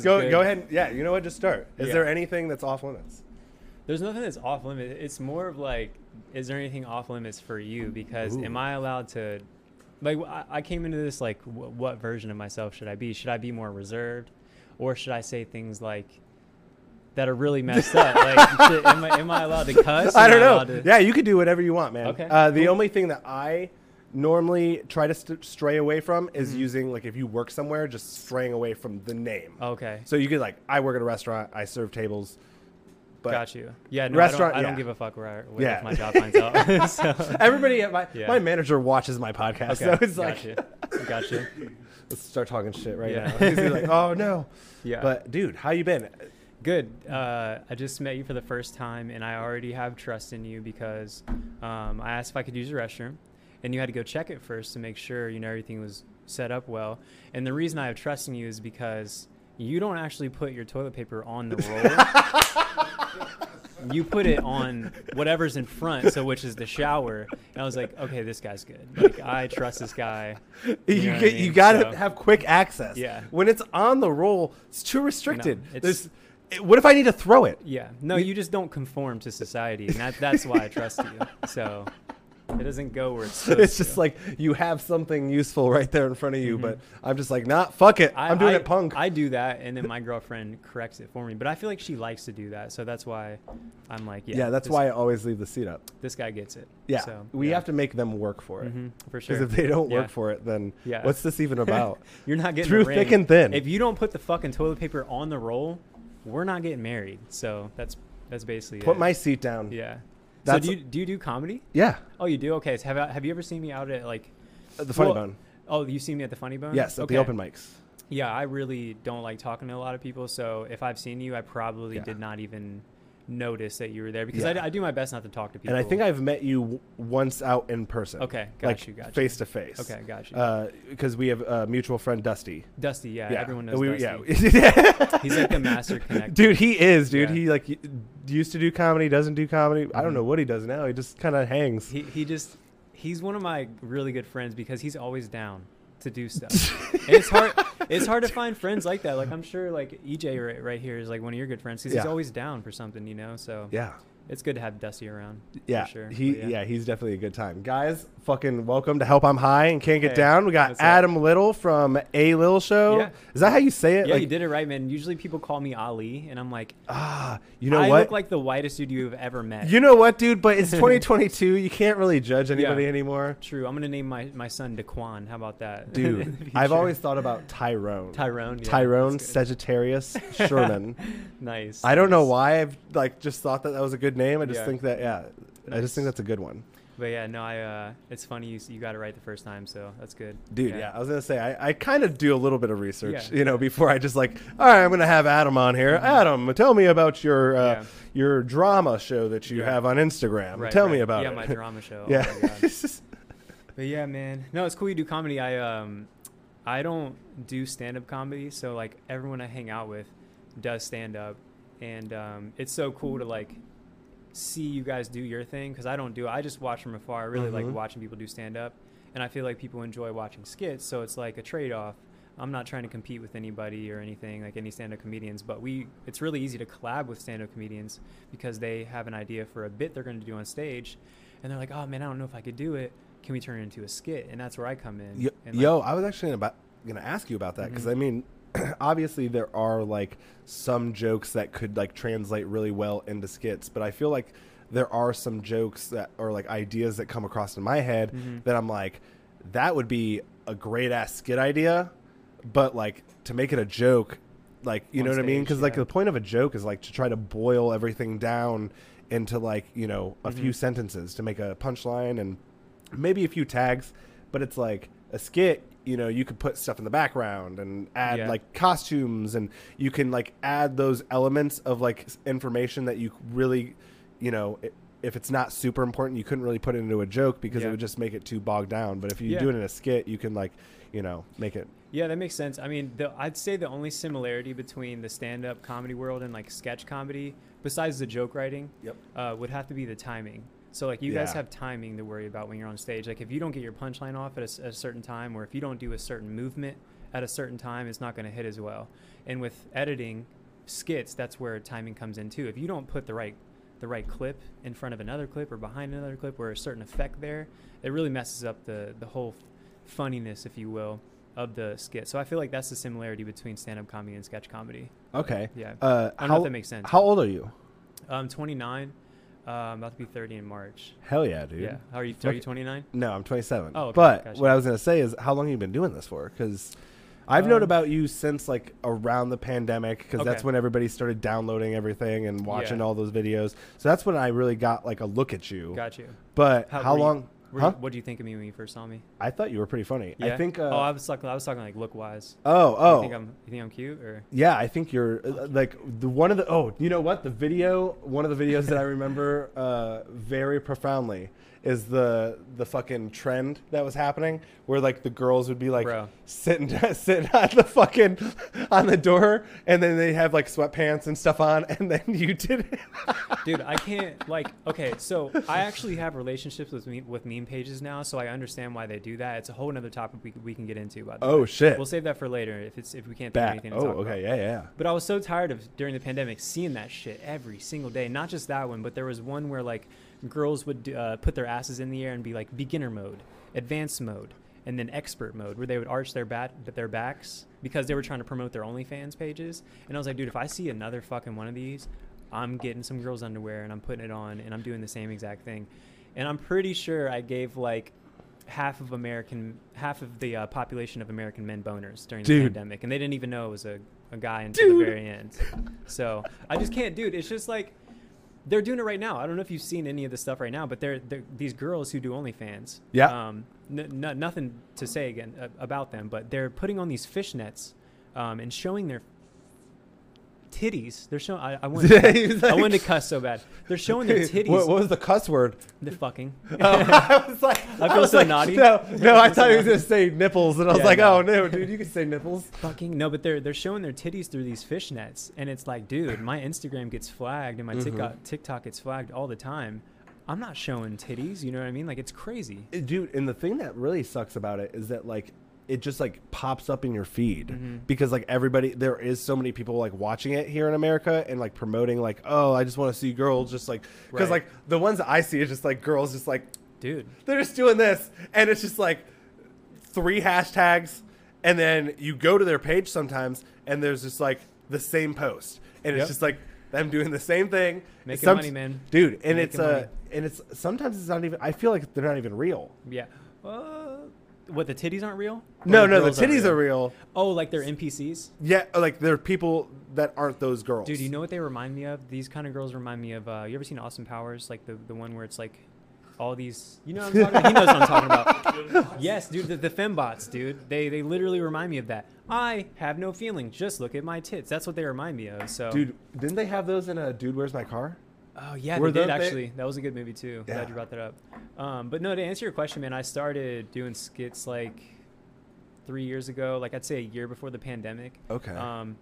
Is go good. go ahead. And, yeah, you know what? Just start. Is Yeah. there anything that's off limits? There's nothing that's off limits. It's more of like, is there anything off limits for you? Because Ooh. am I allowed to, like, I, I came into this like, w- what version of myself should I be? Should I be more reserved, or should I say things like that are really messed up? Like, should, am, I, am I allowed to cuss? I don't know. to- Yeah, you could do whatever you want, man. Okay, Uh, the cool. only thing that I normally try to st- stray away from is Mhm. using like if you work somewhere, just straying away from the name. Okay. So you could like, I work at a restaurant. I serve tables. But Got you. Yeah, no, Restaurant- I don't, I don't yeah. give a fuck where, I, where Yeah. my job finds out. so, everybody at my Yeah. my manager watches my podcast, okay, so it's like gotcha. gotcha. let's start talking shit right Yeah. now. He's like, oh no. Yeah. But dude, how you been? Good. Uh, I just met you for the first time, and I already have trust in you because um, I asked if I could use the restroom, and you had to go check it first to make sure you know everything was set up well. And the reason I have trust in you is because you don't actually put your toilet paper on the roll. you put it on whatever's in front, so which is the shower. And I was like, okay, this guy's good. Like I trust this guy. You, know what I get, you gotta So- have quick access. Yeah. When it's on the roll, it's too restricted. it's- There's, eh, what if I need to throw it? Yeah. No, you just don't conform to society, and that, that's why I trust you. So it doesn't go where it's supposed It's just to. like you have something useful right there in front of you, Mhm. but I'm just like, nah, fuck it. I, am doing I, it punk. I do that, and then my girlfriend corrects it for me. But I feel like she likes to do that, so that's why I'm like, yeah. yeah, that's why I always leave the seat up. this guy gets it. Yeah, So, we yeah. have to make them work for it. Mhm, for sure. Because if they don't work Yeah. for it, then Yeah. what's this even about? You're not getting Through thick and thin. If you don't put the fucking toilet paper on the roll, we're not getting married. So that's that's basically it. Put it. my seat down. yeah. That's- so do you do you do comedy? Yeah, Oh, you do. Okay. So have have you ever seen me out at like? uh, the funny Well, bone. Oh, you see me at the Funny Bone? Yes, at okay. the open mics. Yeah, I really don't like talking to a lot of people. So if I've seen you, I probably Yeah. did not even notice that you were there because I Yeah. d- I, do my best not to talk to people. And I think I've met you w- once out in person. Okay, got like you, got you. face to face. Okay, got you. Because we have a mutual friend, Dusty. Dusty, yeah, everyone knows we, Dusty. Yeah. He's like the master connector. Dude, he is, dude. Yeah. He like used to do comedy, doesn't do comedy. I don't Mhm. know what he does now. He just kind of hangs. He he just he's one of my really good friends because he's always down to do stuff. and it's hard it's hard to find friends like that. Like I'm sure like EJ right, right here is like one of your good friends because Yeah. he's always down for something, you know. So yeah. It's good to have Dusty around. Yeah, sure. he But yeah. he's definitely a good time. Guys, fucking welcome to Help I'm High and Can't Get Hey, Down. We got what's up? Adam Little from A Lil Show. Yeah. Is that how you say it? Yeah, like, you did it right, man. Usually people call me Ali, and I'm like, Ah, you know I what? look like the whitest dude you've ever met. you know what, dude? But it's 2022. You can't really judge anybody Yeah. anymore. True. I'm gonna name my, my son Daquan. How about that, Dude, I've always thought about Tyrone. Tyrone. Yeah, Tyrone. Sagittarius Sherman. nice. I don't know why I've like just thought that that was a good name. I just Yeah. think that yeah, I just think that's a good one. But yeah, no, I. Uh, it's funny you you got it right the first time, so that's good. Dude, yeah. I was gonna say I, I kind of do a little bit of research, Yeah. you know, before I just like, all right, I'm gonna have Adam on here. Adam, tell me about your uh, Yeah. your drama show that you Yeah. have on Instagram. Right, tell right. me about it. yeah, it. my drama show. yeah. Oh my But yeah, man. No, it's cool you do comedy. I um I don't do stand up comedy, so like everyone I hang out with does stand up and um it's so cool to like see you guys do your thing cuz I don't do it. I just watch from afar. I really Mhm. like watching people do stand up and I feel like people enjoy watching skits, so it's like a trade-off. I'm not trying to compete with anybody or anything like any stand-up comedians, but we it's really easy to collab with stand-up comedians because they have an idea for a bit they're going to do on stage and they're like, "Oh man, I don't know if I could do it. Can we turn it into a skit?" And that's where I come in. Yo, And, like, yo, I was actually about gonna ask you about that because Mhm. I mean, obviously there are like some jokes that could like translate really well into skits, but I feel like there are some jokes that or like ideas that come across in my head Mhm. that I'm like, that would be a great ass skit idea, but like to make it a joke, like you On know what I mean? stage, Because like the point of a joke is like to try to boil everything down into like you know a few Mhm. sentences to make a punchline and maybe a few tags, but it's like a skit. You know, you could put stuff in the background and add Yeah. like costumes, and you can like add those elements of like information that you really, you know, if it's not super important, you couldn't really put it into a joke because it would just make it too bogged down. But if you Yeah. do it in a skit, you can like, you know, make it. Yeah, that makes sense. I mean, the, I'd say the only similarity between the stand-up comedy world and like sketch comedy, besides the joke writing, Yep. uh, would have to be the timing. So like you guys have timing to worry about when you're on stage. Like if you don't get your punchline off at a certain time, or if you don't do a certain movement at a certain time, it's not going to hit as well. And with editing skits, that's where timing comes in too. If you don't put the right the right clip in front of another clip or behind another clip or a certain effect there, it really messes up the the whole funniness, if you will, of the skit. So I feel like that's the similarity between stand up comedy and sketch comedy. Okay. Yeah. Uh, I don't how, know if that makes sense. How old are you? I'm 29. Uh, I'm about to be 30 in March. Hell yeah, dude. Yeah. How are you? Are you 29? No, I'm 27. Oh, okay, but gotcha. what I was gonna say is, how long have you been doing this for? Because I've known Um, about you since like around the pandemic, because that's when everybody started downloading everything and watching Yeah. all those videos. So that's when I really got like a look at you. Got you. But how, How- were you- long? Were huh? you- what do you think of me when you first saw me? I thought you were pretty funny. Yeah? I think. Uh, oh, I was talking. I was talking like look wise. oh, You oh, think I'm? You think I'm cute or? yeah. I think you're uh, like the one of the. Oh, you know what? The video, one of the videos that I remember uh, very profoundly is the the fucking trend that was happening where like the girls would be like Bro. sitting sitting on the fucking on the door and then they have like sweatpants and stuff on and then you did it. Dude, I can't like. Okay, so I actually have relationships with me, with meme pages now, so I understand why they do that. It's a whole other topic we, we can get into. By the oh way. shit. we'll save that for later if it's if we can't think anything to Oh, okay. about. Yeah, yeah. But I was so tired of during the pandemic seeing that shit every single day. Not just that one, but there was one where like girls would uh, put their asses in the air and be like beginner mode, advanced mode, and then expert mode, where they would arch their bat their backs because they were trying to promote their OnlyFans pages. And I was like, dude, if I see another fucking one of these, I'm getting some girls' underwear and I'm putting it on and I'm doing the same exact thing. And I'm pretty sure I gave like half of American, half of the uh, population of American men boners during the Dude. pandemic, and they didn't even know it was a, a guy until Dude. the very end. So I just can't, dude. It's just like they're doing it right now. I don't know if you've seen any of this stuff right now, but they're, they're these girls who do OnlyFans. Yeah. Um, n- n- nothing to say again uh, about them, but they're putting on these fishnets um, and showing their titties. They're showing. I, I was I wanted to cuss so bad. They're showing their titties. What, what was the cuss word? the fucking. Oh, I was like, I feel was so like, naughty. No, no, I thought he was naughty. gonna say nipples, and I was Yeah, like, no. oh no, dude, you can say nipples. fucking no, but they're they're showing their titties through these fishnets, and it's like, dude, my Instagram gets flagged and my Mhm. TikTok TikTok gets flagged all the time. I'm not showing titties, you know what I mean? Like it's crazy. Dude and the thing that really sucks about it is that like it just like pops up in your feed Mhm. because like everybody there is so many people like watching it here in america and like promoting like oh i just want to see girls just like because Right. like the ones that i see is just like girls just like Dude, they're just doing this and it's just like three hashtags and then you go to their page sometimes and there's just like the same post and Yep. it's just like them doing the same thing Making Some- money, man. dude and Making it's uh and it's sometimes it's not even i feel like they're not even real yeah. What the titties aren't real? Or no no the girls titties are real Oh, like they're NPCs? yeah like they're people that aren't those girls Dude, you know what they remind me of? These kind of girls remind me of. Uh, you ever seen Austin Powers? Like the the one where it's like all these. You know what I'm talking about? He knows what I'm talking about. yes, dude, the, the fembots, dude. They they literally remind me of that. I have no feeling. Just look at my tits. That's what they remind me of. So, dude didn't they have those in a dude where's my car Oh yeah, Were they did those- they- actually. That was a good movie too. Yeah. Glad you brought that up. Um, but no, to answer your question, man, I started doing skits like three years ago. Like I'd say a year before the pandemic. okay Um,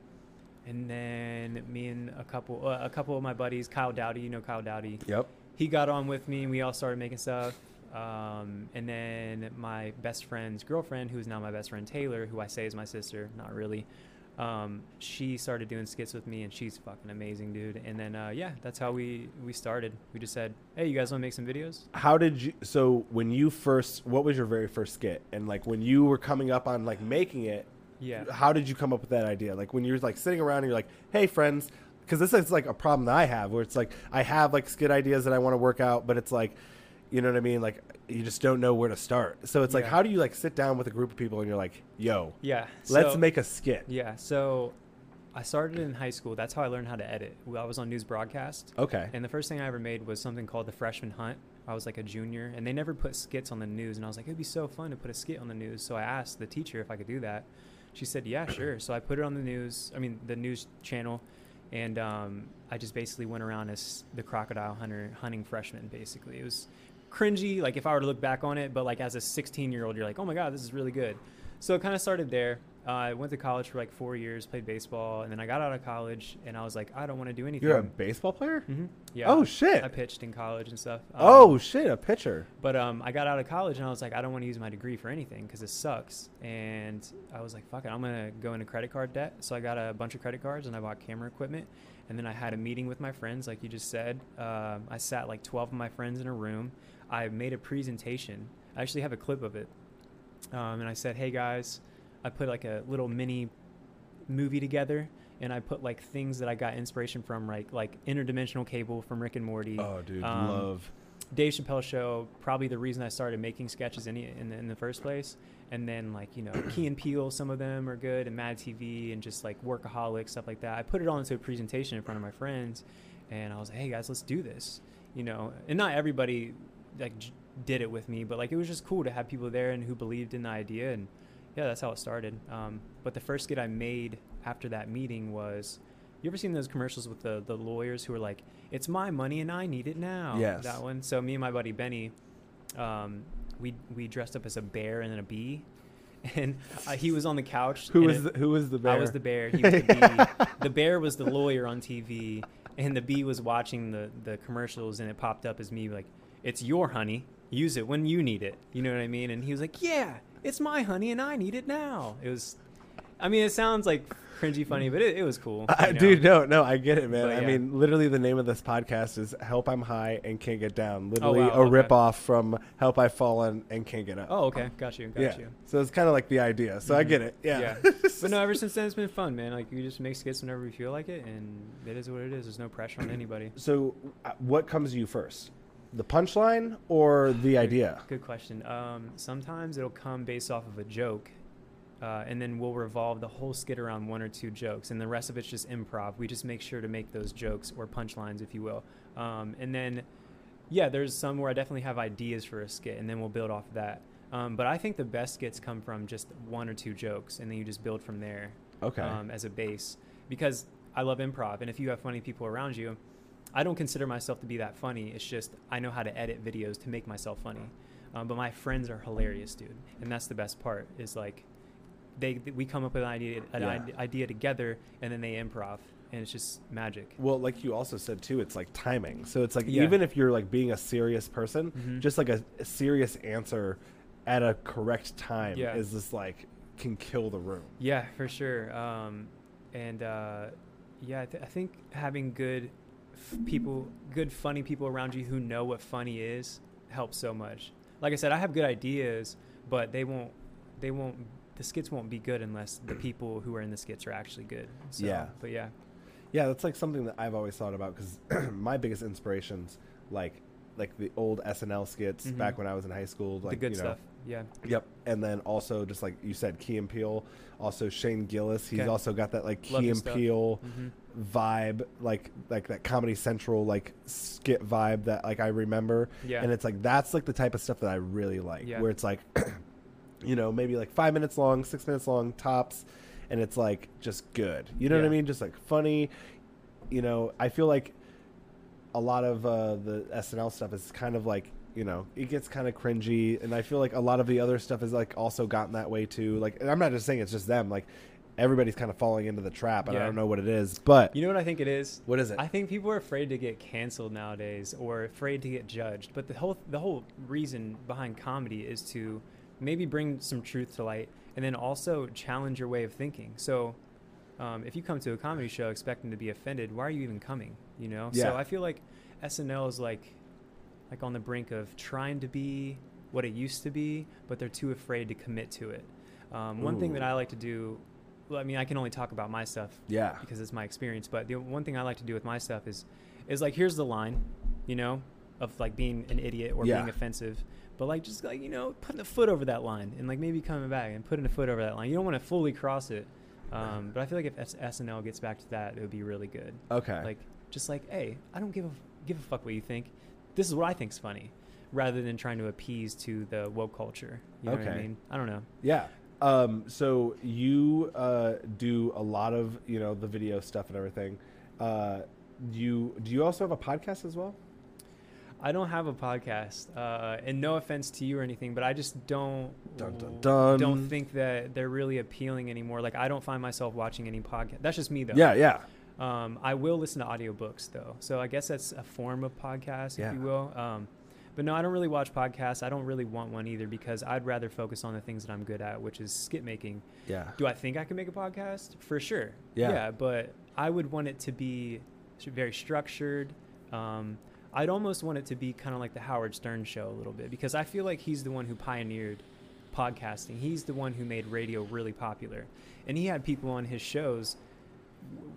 and then me and a couple, uh, a couple of my buddies, Kyle Dowdy, you know Kyle Dowdy, yep he got on with me and we all started making stuff. Um, and then my best friend's girlfriend, who is now my best friend Taylor, who I say is my sister, not really. Um, she started doing skits with me and she's fucking amazing, dude. And then, uh, yeah, that's how we, we started. We just said, Hey, you guys want to make some videos? how did you so when you first what was your very first skit and like when you were coming up on like making it Yeah. how did you come up with that idea like when you're like sitting around and you're like hey friends because this is like a problem that i have where it's like i have like skit ideas that i want to work out but it's like you know what i mean like you just don't know where to start so it's like how do you like sit down with a group of people and you're like yo Yeah. let's so- make a skit Yeah. So I started in high school. That's how I learned how to edit. I was on news broadcast. okay And the first thing I ever made was something called the Freshman Hunt. I was like a junior, and they never put skits on the news. And I was like, it'd be so fun to put a skit on the news. So I asked the teacher if I could do that. She said, yeah, sure. So I put it on the news. I mean, the news channel, and um, I just basically went around as the crocodile hunter hunting freshman. Basically, it was cringy. Like if I were to look back on it, but like as a 16 year old, you're like, oh my god, this is really good. So it kind of started there. Uh, I went to college for like four years, played baseball, and then I got out of college, and I was like, I don't want to do anything. You're a baseball player? Mm-hmm. Yeah. Oh shit. I pitched in college and stuff. Um, oh shit, a pitcher. But um, I got out of college and I was like, I don't want to use my degree for anything because it sucks. And I was like, fuck it, I'm gonna go into credit card debt. So I got a bunch of credit cards and I bought camera equipment. And then I had a meeting with my friends, like you just said. Um, I sat like 12 of my friends in a room. I made a presentation. I actually have a clip of it. Um, and I said, hey guys, I put like a little mini movie together. And I put like things that I got inspiration from, like like interdimensional cable from Rick and Morty. Oh dude, Um, love. Dave Chappelle show, probably the reason I started making sketches in, in, the, in the first place. And then like, you know, Key and Peele, some of them are good and Mad TV and just like workaholic, stuff like that. I put it all into a presentation in front of my friends and I was like, hey guys, let's do this, you know, and not everybody like j- did it with me, but like, it was just cool to have people there and who believed in the idea. And yeah, that's how it started. Um, but the first skit I made after that meeting was, you ever seen those commercials with the, the lawyers who are like, it's my money and I need it now? Yes. That one. So me and my buddy Benny, um, we we dressed up as a bear and then a bee, and uh, he was on the couch. Who was it- the, who was the bear? I was the bear. He was the bee. the bear was the lawyer on TV, and the bee was watching the the commercials, and it popped up as me like, "It's your honey. Use it when you need it." You know what I mean? And he was like, "Yeah, it's my honey, and I need it now." It was, I mean, it sounds like cringy funny, but it, it was cool. I, you know? dude, no, no, I get it, man. But, I mean, literally, the name of this podcast is "Help I'm High and Can't Get Down." Literally, wow, a okay. rip off from "Help I've Fallen and Can't Get Up." Oh, okay, got you, got yeah. you. So it's kind of like the idea. So I Mhm. get it. Yeah. Yeah. but no, ever since then it's been fun, man. Like we just make skits whenever we feel like it, and it is what it is. There's no pressure on anybody. So, uh, what comes to you first, the punchline or the idea? Good question. Um, sometimes it'll come based off of a joke, uh, and then we'll revolve the whole skit around one or two jokes, and the rest of it's just improv. We just make sure to make those jokes or punchlines, if you will. Um, and then, yeah, there's some where I definitely have ideas for a skit, and then we'll build off of that. Um, but I think the best skits come from just one or two jokes, and then you just build from there. Okay. um, as a base because I love improv. And if you have funny people around you, I don't consider myself to be that funny. It's just I know how to edit videos to make myself funny. Um, but my friends are hilarious, dude, and that's the best part. Is like they we come up with an idea an Yeah. idea together, and then they improv, and it's just magic. Well, like you also said too, it's like timing. So it's like Yeah. even if you're like being a serious person, Mhm. just like a, a serious answer at a correct time Yeah. is just like can kill the room. Yeah, for sure. Um, and uh, yeah, I, th- I think having good people, good funny people around you who know what funny is helps so much. Like I said, I have good ideas, but they won't, they won't, the skits won't be good unless the people who are in the skits are actually good. So, Yeah. But yeah. Yeah, that's like something that I've always thought about because my biggest inspirations, like like the old SNL skits Mhm. back when I was in high school, like the good you know, stuff. Yeah. Yep, and then also just like you said, Key and Peele, also Shane Gillis. He's Okay. also got that like Love Key and. Peele hmm vibe, like like that Comedy Central like skit vibe that like I remember. Yeah. and it's like that's like the type of stuff that I really like, Yeah. where it's like, you know, maybe like five minutes long, six minutes long tops, and it's like just good. You know what I mean? Just like funny. You know, I feel like a lot of uh, the SNL stuff is kind of like you know it gets kind of cringy, and I feel like a lot of the other stuff is like also gotten that way too. Like, I'm not just saying it's just them. Like, everybody's kind of falling into the trap, and I Yeah. don't know what it is, but You know what I think it is? what is it? I think people are afraid to get canceled nowadays or afraid to get judged. But the whole the whole reason behind comedy is to maybe bring some truth to light and then also challenge your way of thinking. So um, if you come to a comedy show expecting to be offended, why are you even coming? You know? Yeah. So I feel like SNL is like like on the brink of trying to be what it used to be, but they're too afraid to commit to it. Um, one thing that I like to do, I mean, I can only talk about my stuff yeah, because it's my experience. But the one thing I like to do with my stuff is, is like here's the line, you know, of like being an idiot or Yeah. being offensive, but like just like you know putting a foot over that line and like maybe coming back and putting a foot over that line. You don't want to fully cross it, um, but I feel like if SNL gets back to that, it would be really good. okay, Like just like hey, I don't give a give a fuck what you think. This is what I think's funny, rather than trying to appease to the woke culture. You know what I mean? I don't know. yeah. Um, so you uh, do a lot of you know the video stuff and everything. Uh, you do you also have a podcast as well? I don't have a podcast, uh, and no offense to you or anything, but I just don't Dun, dun, dun. don't think that they're really appealing anymore. Like I don't find myself watching any podcast. That's just me though. Yeah, yeah. Um, I will listen to audiobooks though, so I guess that's a form of podcast, Yeah. if you will. Um, but no, I don't really watch podcasts. I don't really want one either because I'd rather focus on the things that I'm good at, which is skit making. Yeah. Do I think I can make a podcast? For sure. Yeah. but I would want it to be very structured. Um, I'd almost want it to be kind of like the Howard Stern show a little bit because I feel like he's the one who pioneered podcasting. He's the one who made radio really popular. And he had people on his shows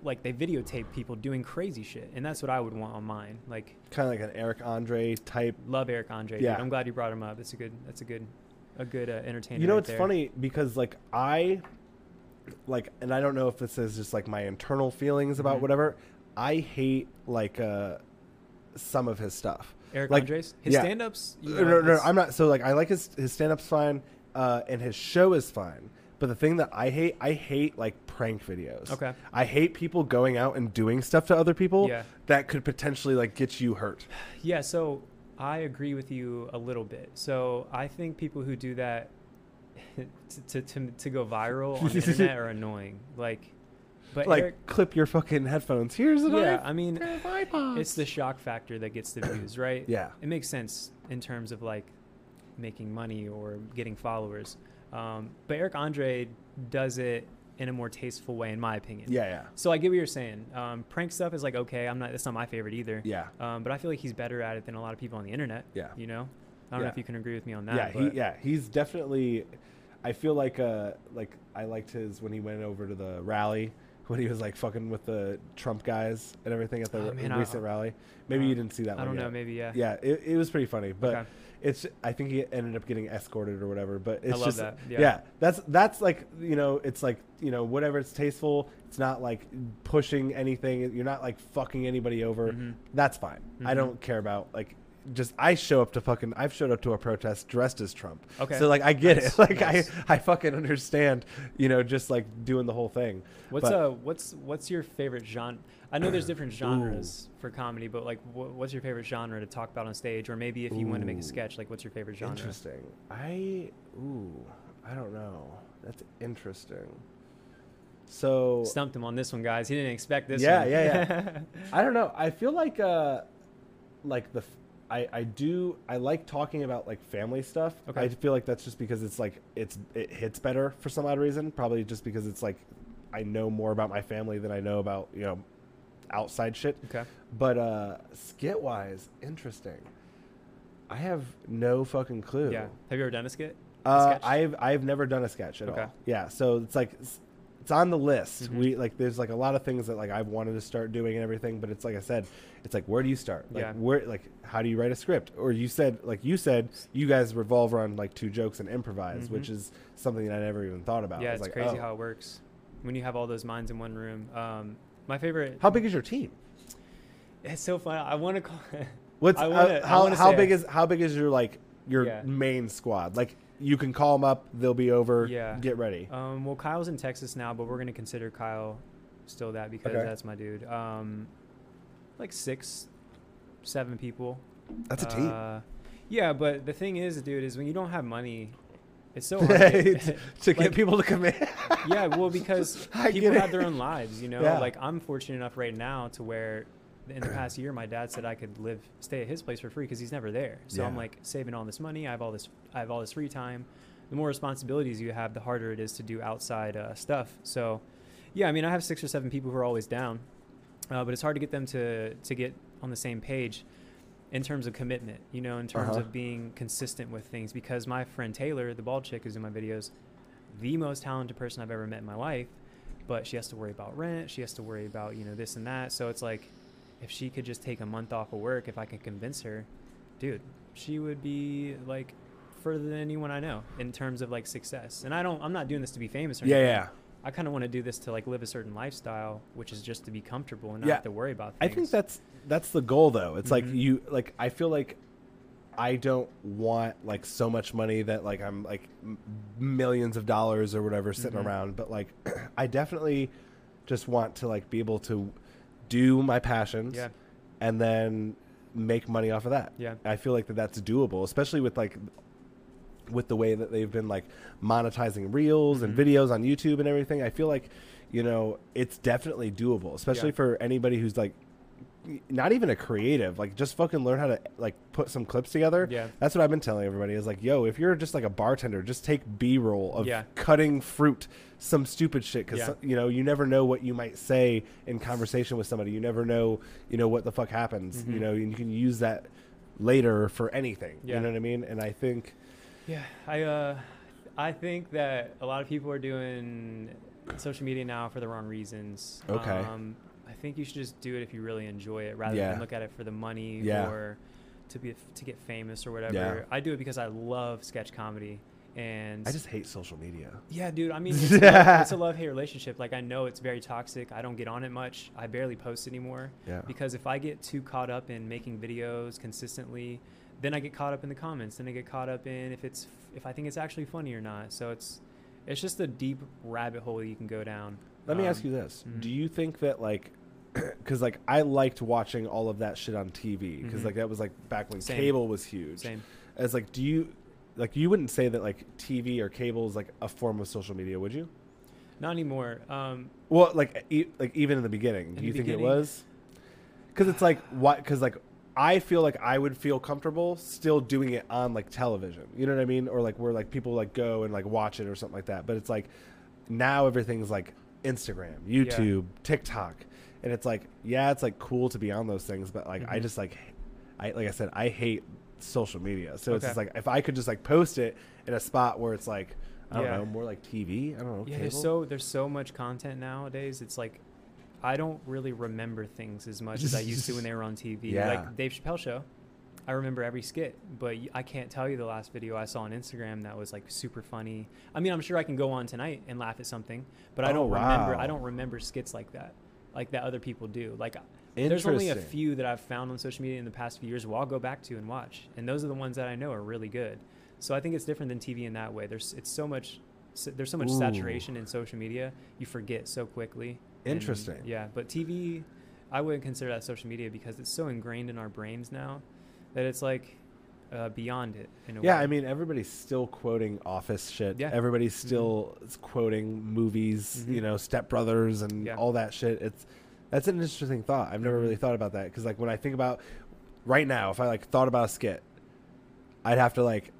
like they videotape people doing crazy shit. And that's what I would want on mine. Like Kind of like an Eric Andre type. love Eric Andre. dude. Yeah. I'm glad you brought him up. It's a good that's a good a good uh, entertainer. You know, right it's there. funny because like I, like, and I don't know if this is just like my internal feelings about Mhm. whatever. I hate like uh some of his stuff. Eric like, Andres, his yeah. stand-ups. you No, know, no, no, it's- I'm not. So like, I like his his stand up's fine, uh, and his show is fine. But the thing that I hate, I hate like prank videos. Okay. I hate people going out and doing stuff to other people Yeah. that could potentially like get you hurt. Yeah, so I agree with you a little bit. So I think people who do that to, to, to, go viral on the internet are annoying. Like, but like, Eric, clip your fucking headphones. Here's an yeah, I mean, pair of iPods. it's the shock factor that gets the views, right? yeah, It makes sense in terms of like making money or getting followers. Um, but Eric Andre does it in a more tasteful way, in my opinion. yeah, yeah, So I get what you're saying. Um, prank stuff is like okay. I'm not. That's not my favorite either. yeah. Um, but I feel like he's better at it than a lot of people on the internet. Yeah. You know, I don't know if you can agree with me on that. yeah, he yeah, he's definitely. I feel like uh like I liked his when he went over to the rally when he was like fucking with the Trump guys and everything at the Oh, man, I- recent rally. Maybe uh, you didn't see that I don't know. Maybe yeah. Yeah, it, it was pretty funny, but Okay. It's I think he ended up getting escorted or whatever. But it's love just that, Yeah. yeah. that's that's like you know it's like you know whatever it's tasteful. It's not like pushing anything. You're not like fucking anybody over. Mhm. That's fine. I Mhm. don't care about like. Just I show up to fucking I've showed up to a protest dressed as Trump. Okay. So like I get Nice, it. Like nice. I I fucking understand, you know, just like doing the whole thing. What's But- uh what's what's your favorite genre? I know there's different genres for comedy, but like wh- what's your favorite genre to talk about on stage? Or maybe if you want to make a sketch, like what's your favorite genre? Interesting. I ooh, I don't know. That's interesting. So Stumped him on this one, guys. He didn't expect this. Yeah, one. yeah, yeah. I don't know. I feel like uh like the I I do I like talking about like family stuff. Okay. I feel like that's just because it's like it's it hits better for some odd reason. Probably just because it's like I know more about my family than I know about, you know, outside shit. okay. But uh skit wise, interesting. I have no fucking clue. Yeah. Have you ever done a skit? A Uh. I've I've never done a sketch at Okay. all. Yeah, so it's like it's, on the list. Mhm. We like there's like a lot of things that like I've wanted to start doing and everything, but it's like I said, it's like where do you start? Like Yeah. where like how do you write a script? Or you said like you said you guys revolve around like two jokes and improvise, Mhm. which is something that I never even thought about. yeah, it's like, crazy oh. how it works when you have all those minds in one room. Um, my favorite. How big is your team? It's so fun. I want to call. What's uh, wanna- I how how big is how big is your like your Yeah. main squad? Like you can call them up, they'll be over. Yeah. Get ready. Um, well, Kyle's in Texas now, but we're gonna consider Kyle still that because Okay. that's my dude. Um, like six, seven people. That's a team. Uh, yeah, but the thing is, dude, is when you don't have money, it's so hard. to get- to get like- people to come in. yeah, well, because people have their own lives, you know. Yeah. Like I'm fortunate enough right now to where, in the past year, my dad said I could live, stay at his place for free because he's never there. So I'm like saving all this money. I have all this, I have all this free time. The more responsibilities you have, the harder it is to do outside uh, stuff. So, yeah, I mean, I have six or seven people who are always down, uh, but it's hard to get them to to get on the same page in terms of commitment. You know, in terms Uh-huh. of being consistent with things. Because my friend Taylor, the bald chick who's in my videos, the most talented person I've ever met in my life, but she has to worry about rent. She has to worry about you know this and that. So it's like, if she could just take a month off of work, if I could convince her, dude, she would be like further than anyone I know in terms of like success. And I don't, I'm not doing this to be famous or yeah, anything. yeah. I kind of want to do this to like live a certain lifestyle, which is just to be comfortable and not Yeah. have to worry about things. I think that's that's the goal though. It's like Mhm. you like I feel like I don't want like so much money that like I'm like millions of dollars or whatever sitting Mhm. around, but like I definitely just want to like be able to do my passions yeah, and then make money off of that. Yeah. I feel like that that's doable, especially with like with the way that they've been like monetizing reels and Mhm. videos on YouTube and everything. I feel like you know it's definitely doable, especially Yeah. for anybody who's like not even a creative, like just fucking learn how to like put some clips together. Yeah. That's what I've been telling everybody is like, yo, if you're just like a bartender, just take B-roll of Yeah. cutting fruit, some stupid shit, because Yeah. you know you never know what you might say in conversation with somebody. You never know, you know, what the fuck happens. You Mhm. know, and you can use that later for anything. Yeah. You know what I mean? And I think, Yeah, I uh, I think that a lot of people are doing social media now for the wrong reasons. Okay. Um, I think you should just do it if you really enjoy it, rather Yeah. than look at it for the money Yeah. or to be to get famous or whatever. Yeah. I do it because I love sketch comedy, and I just hate social media. yeah, dude. I mean, it's, a it's a love hate relationship. Like I know it's very toxic. I don't get on it much. I barely post anymore Yeah. because if I get too caught up in making videos consistently, then I get caught up in the comments. Then I get caught up in if it's if I think it's actually funny or not. So it's it's just a deep rabbit hole you can go down. Let me Um, ask you this: mhm. Do you think that like, because like I liked watching all of that shit on TV because Mhm. like that was like back when Same. cable was huge. Same. As like, do you like you wouldn't say that like TV or cable is like a form of social media, would you? Not anymore. Um, Well, like e- like even in the beginning, In do you think beginning? it was? Because it's like what? Because like I feel like I would feel comfortable still doing it on like television. You know what I mean? Or like where like people like go and like watch it or something like that. But it's like now everything's like Instagram, YouTube, TikTok, and it's like yeah, it's like cool to be on those things, but like I Mhm. just like I like I said, I hate social media. So it's just like if I could just like post it in a spot where it's like I don't Yeah. know, more like TV. I don't know. yeah, cable? there's so there's so much content nowadays. It's like I don't really remember things as much as I used to when they were on TV. Yeah. Like Dave Chappelle show. I remember every skit, but I can't tell you the last video I saw on Instagram that was like super funny. I mean, I'm sure I can go on tonight and laugh at something, but I Oh, don't remember. wow. I don't remember skits like that, like that other people do. Like, uh, there's only a few that I've found on social media in the past few years. Well, I'll go back to and watch, and those are the ones that I know are really good. So I think it's different than TV in that way. There's it's so much. There's so much Ooh. saturation in social media. You forget so quickly. And, Interesting. yeah, but TV, I wouldn't consider that social media because it's so ingrained in our brains now that it's like uh, beyond it. In a Yeah, way. I mean, everybody's still quoting Office shit. Yeah. Everybody's Mhm. still is quoting movies, you Mhm. know, Step Brothers and Yeah. all that shit. It's that's an interesting thought. I've never Mhm. really thought about that because, like, when I think about right now, if I like thought about a skit, I'd have to like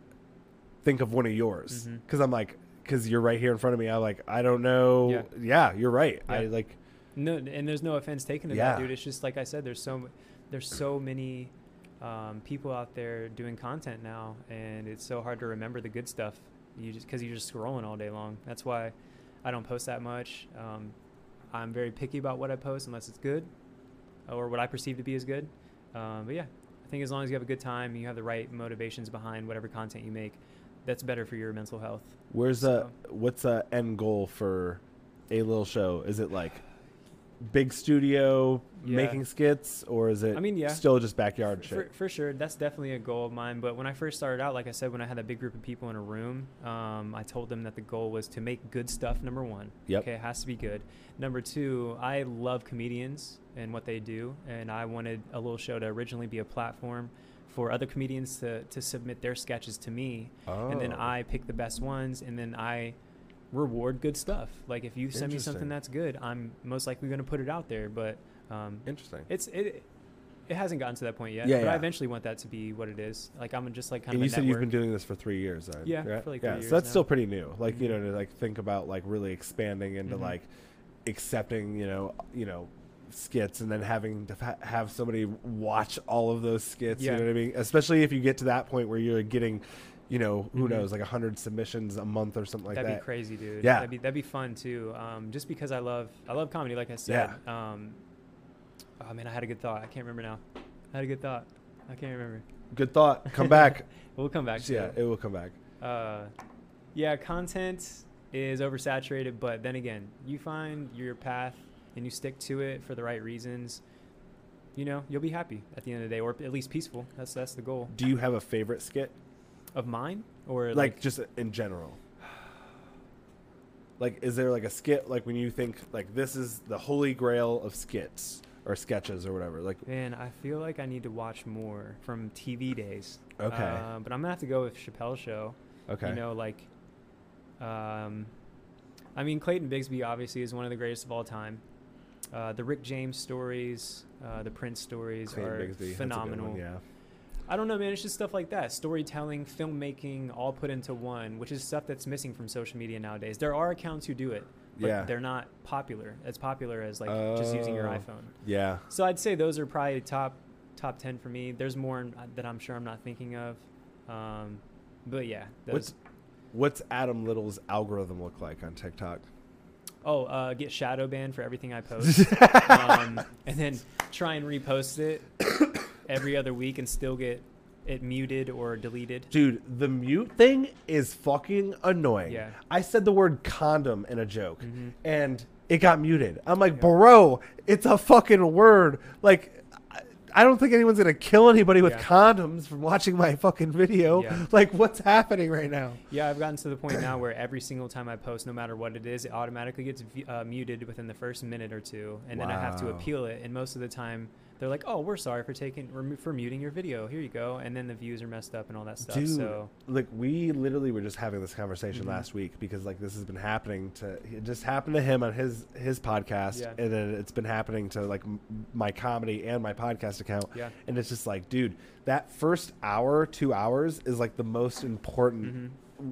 think of one of yours because I'm like, because you're right here in front of me. I'm like, I don't know. Yeah. Yeah, you're right. I like, No, and there's no offense taken to Yeah. that, dude. It's just like I said, there's so there's so many um, people out there doing content now, and it's so hard to remember the good stuff. You just because you're just scrolling all day long. That's why I don't post that much. Um, I'm very picky about what I post unless it's good, or what I perceive to be as good. Um, but yeah, I think as long as you have a good time, and you have the right motivations behind whatever content you make, that's better for your mental health. where's the So- what's the end goal for a little show? Is it like big studio Yeah. making skits, or is it? I mean, yeah. still just backyard For, shit. for sure, that's definitely a goal of mine. But when I first started out, like I said, when I had a big group of people in a room, um, I told them that the goal was to make good stuff. Number one, Yep. okay, it has to be good. Number two, I love comedians and what they do, and I wanted a little show to originally be a platform for other comedians to to submit their sketches to me, and then Oh. I pick the best ones, and then I reward good stuff. Like if you send me something that's good, I'm most likely going to put it out there. But um, Interesting. it's it. It hasn't gotten to that point yet, Yeah, but I eventually want that to be what it is. Like I'm just like kind and of. you said you've been doing this for three years, then, Yeah, right? like yeah. so that's now. still pretty new. Like you Mhm. know, to like think about like really expanding into Mhm. like accepting, you know, you know, skits, and then having to ha- have somebody watch all of those skits. Yeah. You know what I mean? Especially if you get to that point where you're getting, you know, who Mhm. knows, like hundred submissions a month or something like that'd that. be crazy, dude. Yeah. that'd be that'd be fun too. Um, just because I love I love comedy, like I said. Um, oh man, I had a good thought. I can't remember now. I had a good thought. I can't remember. Good thought. Come back. We'll come back yeah, it. it will come back. Uh, yeah, content is oversaturated, but then again, you find your path and you stick to it for the right reasons. You know, you'll be happy at the end of the day, or at least peaceful. That's that's the goal Do you have a favorite skit? Of mine, or like just in general like is there like a skit like when you think like this is the holy grail of skits or sketches or whatever? Like, Man, I feel like I need to watch more from TV days. Okay. Uh, but I'm gonna have to go with Chappelle Show. okay, You know, like, um, I mean, Clayton Bigsby obviously is one of the greatest of all time. Uh, the Rick James stories, uh, the Prince stories Clayton are Bigsby, that's a good phenomenal. one, yeah. I don't know, man. It's just stuff like that. Storytelling, filmmaking, all put into one, which is stuff that's missing from social media nowadays. There are accounts who do it, but Yeah. they're not popular. As popular as like just using your Oh. iPhone. Yeah. So I'd say those are probably top top ten for me. There's more that I'm sure I'm not thinking of, um, but yeah. What's What's Adam Little's algorithm look like on TikTok? oh, uh, get shadow banned for everything I post, um, and then try and repost it every other week and still get it muted or deleted. Dude, the mute thing is fucking annoying. Yeah. I said the word condom in a joke Mhm. and it got muted. I'm like, Yeah. bro, it's a fucking word. Like, I- don't think anyone's gonna kill anybody with Yeah. condoms from watching my fucking video. Yeah. Like, what's happening right now? Yeah, I've gotten to the point now where every single time I post, no matter what it is, it automatically gets uh, muted within the first minute or two, and then I have to appeal it. And most of the time, they're like, "Oh, we're sorry for taking for muting your video. Here you go." And then the views are messed up and all that stuff. Dude, So like we literally were just having this conversation Mhm. last week because like this has been happening to it just happened to him on his his podcast Yeah. and then it's been happening to like m- my comedy and my podcast account yeah, and it's just like dude that first hour two hours is like the most important hmm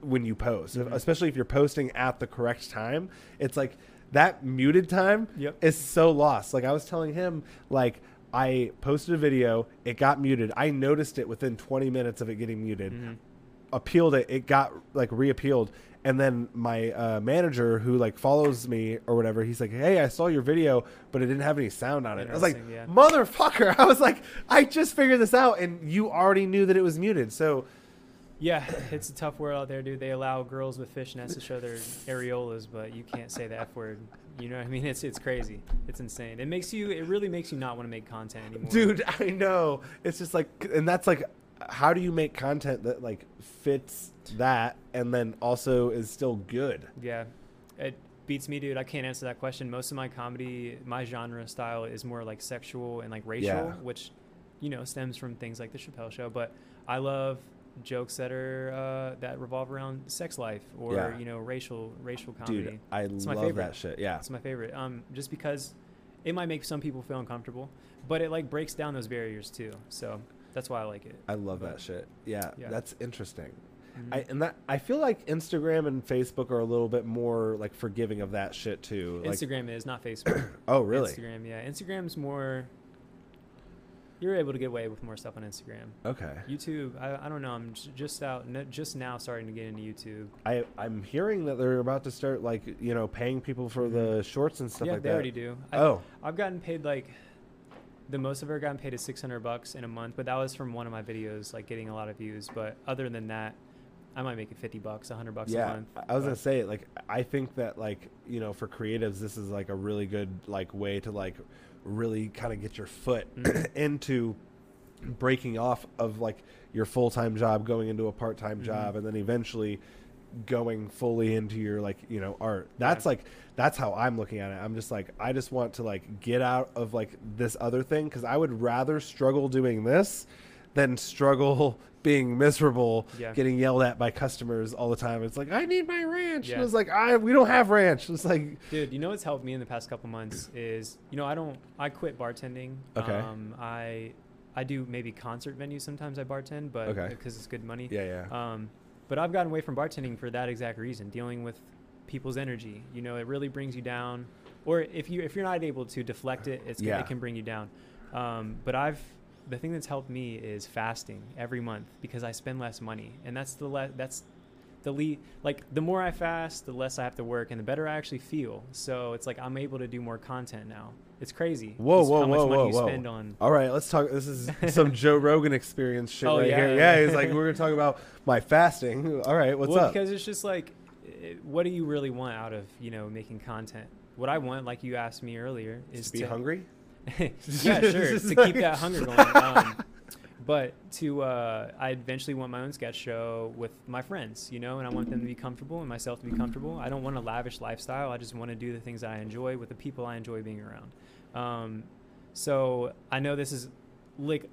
when you post Mhm. especially if you're posting at the correct time it's like that muted time Yep. is so lost. Like i was telling him like i posted a video it got muted. I noticed it within 20 minutes of it getting muted. Hmm appealed it it got like reappealed. And then my uh, manager who like follows me or whatever he's like hey i saw your video but it didn't have any sound on it. I was like yeah. motherfucker. I was like i just figured this out and you already knew that it was muted. So yeah, it's a tough world out there, dude. They allow girls with fishnets to show their areolas, but you can't say the f word. You know what I mean? It's it's crazy. It's insane. It makes you. It really makes you not want to make content anymore. dude i know it's just like and that's like how do you make content that like fits that and then also is still good Yeah, it beats me, dude. I can't answer that question. Most of my comedy, my genre style is more like sexual and like racial, Yeah. which you know stems from things like the Chappelle Show. But I love jokes that are uh, that revolve around sex life or Yeah. you know racial racial comedy. dude i It's my love favorite. that shit yeah That's my favorite. Um, just because it might make some people feel uncomfortable, but it like breaks down those barriers too. So that's why I like it. i love that shit yeah, Yeah. that's interesting Mhm. I, and that I feel like Instagram and Facebook are a little bit more like forgiving of that shit too. Like, Instagram is not Facebook. oh really? Instagram, yeah. Instagram's more. You're able to get away with more stuff on Instagram. Okay. YouTube, I, I don't know. I'm j- just out, n- just now starting to get into YouTube. I I'm hearing that they're about to start like you know paying people for the shorts and stuff Mm-hmm. yeah, like they that. already do. I, Oh, I've gotten paid like the most I've ever gotten paid is 600 bucks in a month, but that was from one of my videos, like getting a lot of views. But other than that, I might make it 50 bucks, 100 bucks a yeah. month. I- I was gonna say like I think that like you know for creatives this is like a really good like way to like really kind of get your foot Mhm. into breaking off of like your full time job, going into a part time Mhm. job, and then eventually going fully into your like you know art. That's Yeah. like that's how I'm looking at it. I'm just like I just want to like get out of like this other thing because I would rather struggle doing this than struggle being miserable, Yeah. getting yelled at by customers all the time. It's like I need my ranch. Yeah. And it's like I we don't have ranch. It's like Dude, you know what's helped me in the past couple months is, you know, I don't, I quit bartending. Okay. Um, I, I do maybe concert venues sometimes I bartend, but Okay. because it's good money. yeah yeah Um, but I've gotten away from bartending for that exact reason, dealing with people's energy. You know, it really brings you down. Or if you if you're not able to deflect it, it's Yeah. it can bring you down. Um, but I've the thing that's helped me is fasting every month because I spend less money, and that's the le- that's the le- like the more I fast, the less I have to work, and the better I actually feel. So it's like I'm able to do more content now. It's crazy. Whoa, whoa, how much whoa, money whoa, you whoa. on. All right, let's talk. This is some Joe Rogan experience shit Oh, right yeah, here. yeah. Yeah, he's like, we're gonna talk about my fasting. All right, what's well, up? because it's just like, eh, what do you really want out of you know making content? What I want, like you asked me earlier, is to be hungry. yeah, sure, to keep that hunger going. Um, but to, uh, I eventually want my own sketch show with my friends, you know, and I want them to be comfortable and myself to be comfortable. I don't want a lavish lifestyle. I just want to do the things that I enjoy with the people I enjoy being around. Um, so I know this is like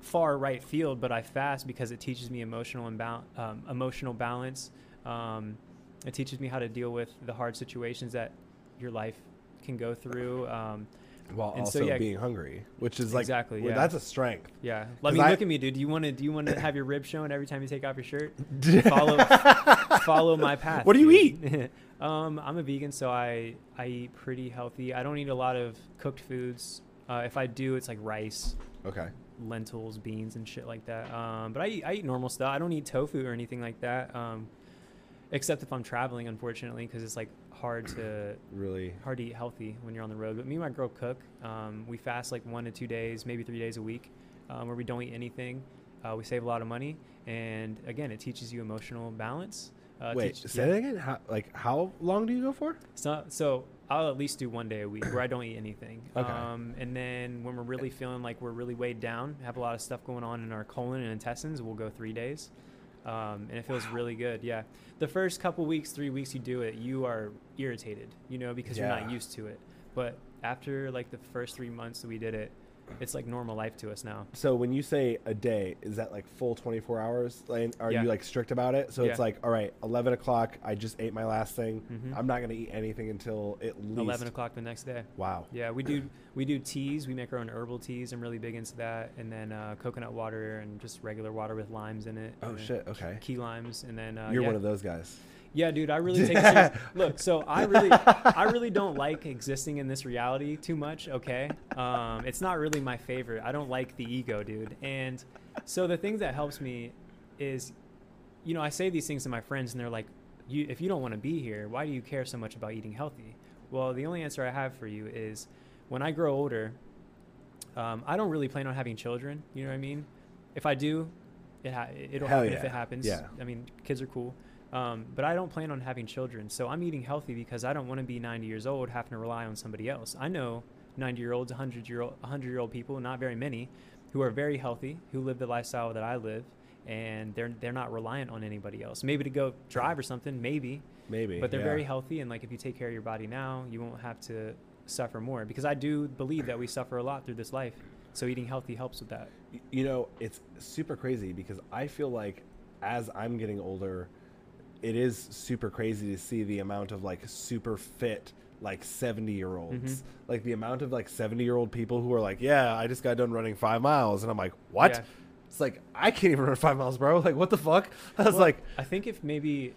far right field, but I fast because it teaches me emotional and bal- um, emotional balance. Um, it teaches me how to deal with the hard situations that your life can go through. While And so, also yeah, being hungry, which is like exactly, well, yeah. that's a strength. Yeah, let me I- look at me, dude. Do you want to do you want to have your ribs showing every time you take off your shirt? Follow follow my path. What do you dude. um, I'm a vegan, so I I eat pretty healthy. I don't eat a lot of cooked foods. Uh, if I do, it's like rice, Okay. lentils, beans, and shit like that. Um, but I eat, I eat normal stuff. I don't eat tofu or anything like that. Um, except if I'm traveling, unfortunately, because it's like hard to Really. hard to eat healthy when you're on the road. But me and my girl cook. Um, we fast like one to two days, maybe three days a week, um, where we don't eat anything. Uh, we save a lot of money, and again, it teaches you emotional balance. Uh, Wait, teach- say yeah. that again. How, like, how long do you go for? So, so I'll at least do one day a week where I don't eat anything. Okay. Um, and then when we're really feeling like we're really weighed down, have a lot of stuff going on in our colon and intestines, we'll go three days. Um, and it feels really good. Yeah. The first couple weeks, three weeks you do it, you are irritated, you know, because you're not used to it. But after like the first three months that we did it, it's like normal life to us now. So when you say a day, is that like full 24 hours? Like, are Yeah. you like strict about it? So it's like, all right, 11 o'clock, I just ate my last thing. Mhm. I'm not going to eat anything until at least 11 o'clock the next day. Wow. Yeah, we do we do teas. We make our own herbal teas. I'm really big into that. And then uh, coconut water and just regular water with limes in it. Oh shit. Okay. Key limes and then uh, You're yeah. one of those guys. Yeah, dude, I really take it. Look, so I really, I really don't like existing in this reality too much. Okay, um, it's not really my favorite. I don't like the ego, dude. And so the thing that helps me is, you know, I say these things to my friends, and they're like, "You, if you don't want to be here, why do you care so much about eating healthy?" Well, the only answer I have for you is, when I grow older, um, I don't really plan on having children. You know what I mean? If I do, it ha- it'll Hell happen if it happens. Yeah. I mean, kids are cool. Um, but I don't plan on having children. So I'm eating healthy because I don't want to be 90 years old having to rely on somebody else. I know 90 year olds, 100 year old, 100 year old people, not very many, who are very healthy, who live the lifestyle that I live, and they're they're not reliant on anybody else. Maybe to go drive or something, maybe, Maybe. but they're yeah. very healthy. And like if you take care of your body now, you won't have to suffer more. Because I do believe that we suffer a lot through this life. So eating healthy helps with that. You know, it's super crazy because I feel like as I'm getting older, it is super crazy to see the amount of like super fit like 70 year olds Mhm. like the amount of like 70 year old people who are like yeah i just got done running five miles and i'm like what Yeah. it's like i can't even run five miles bro like what the fuck i was Well, like I think if maybe,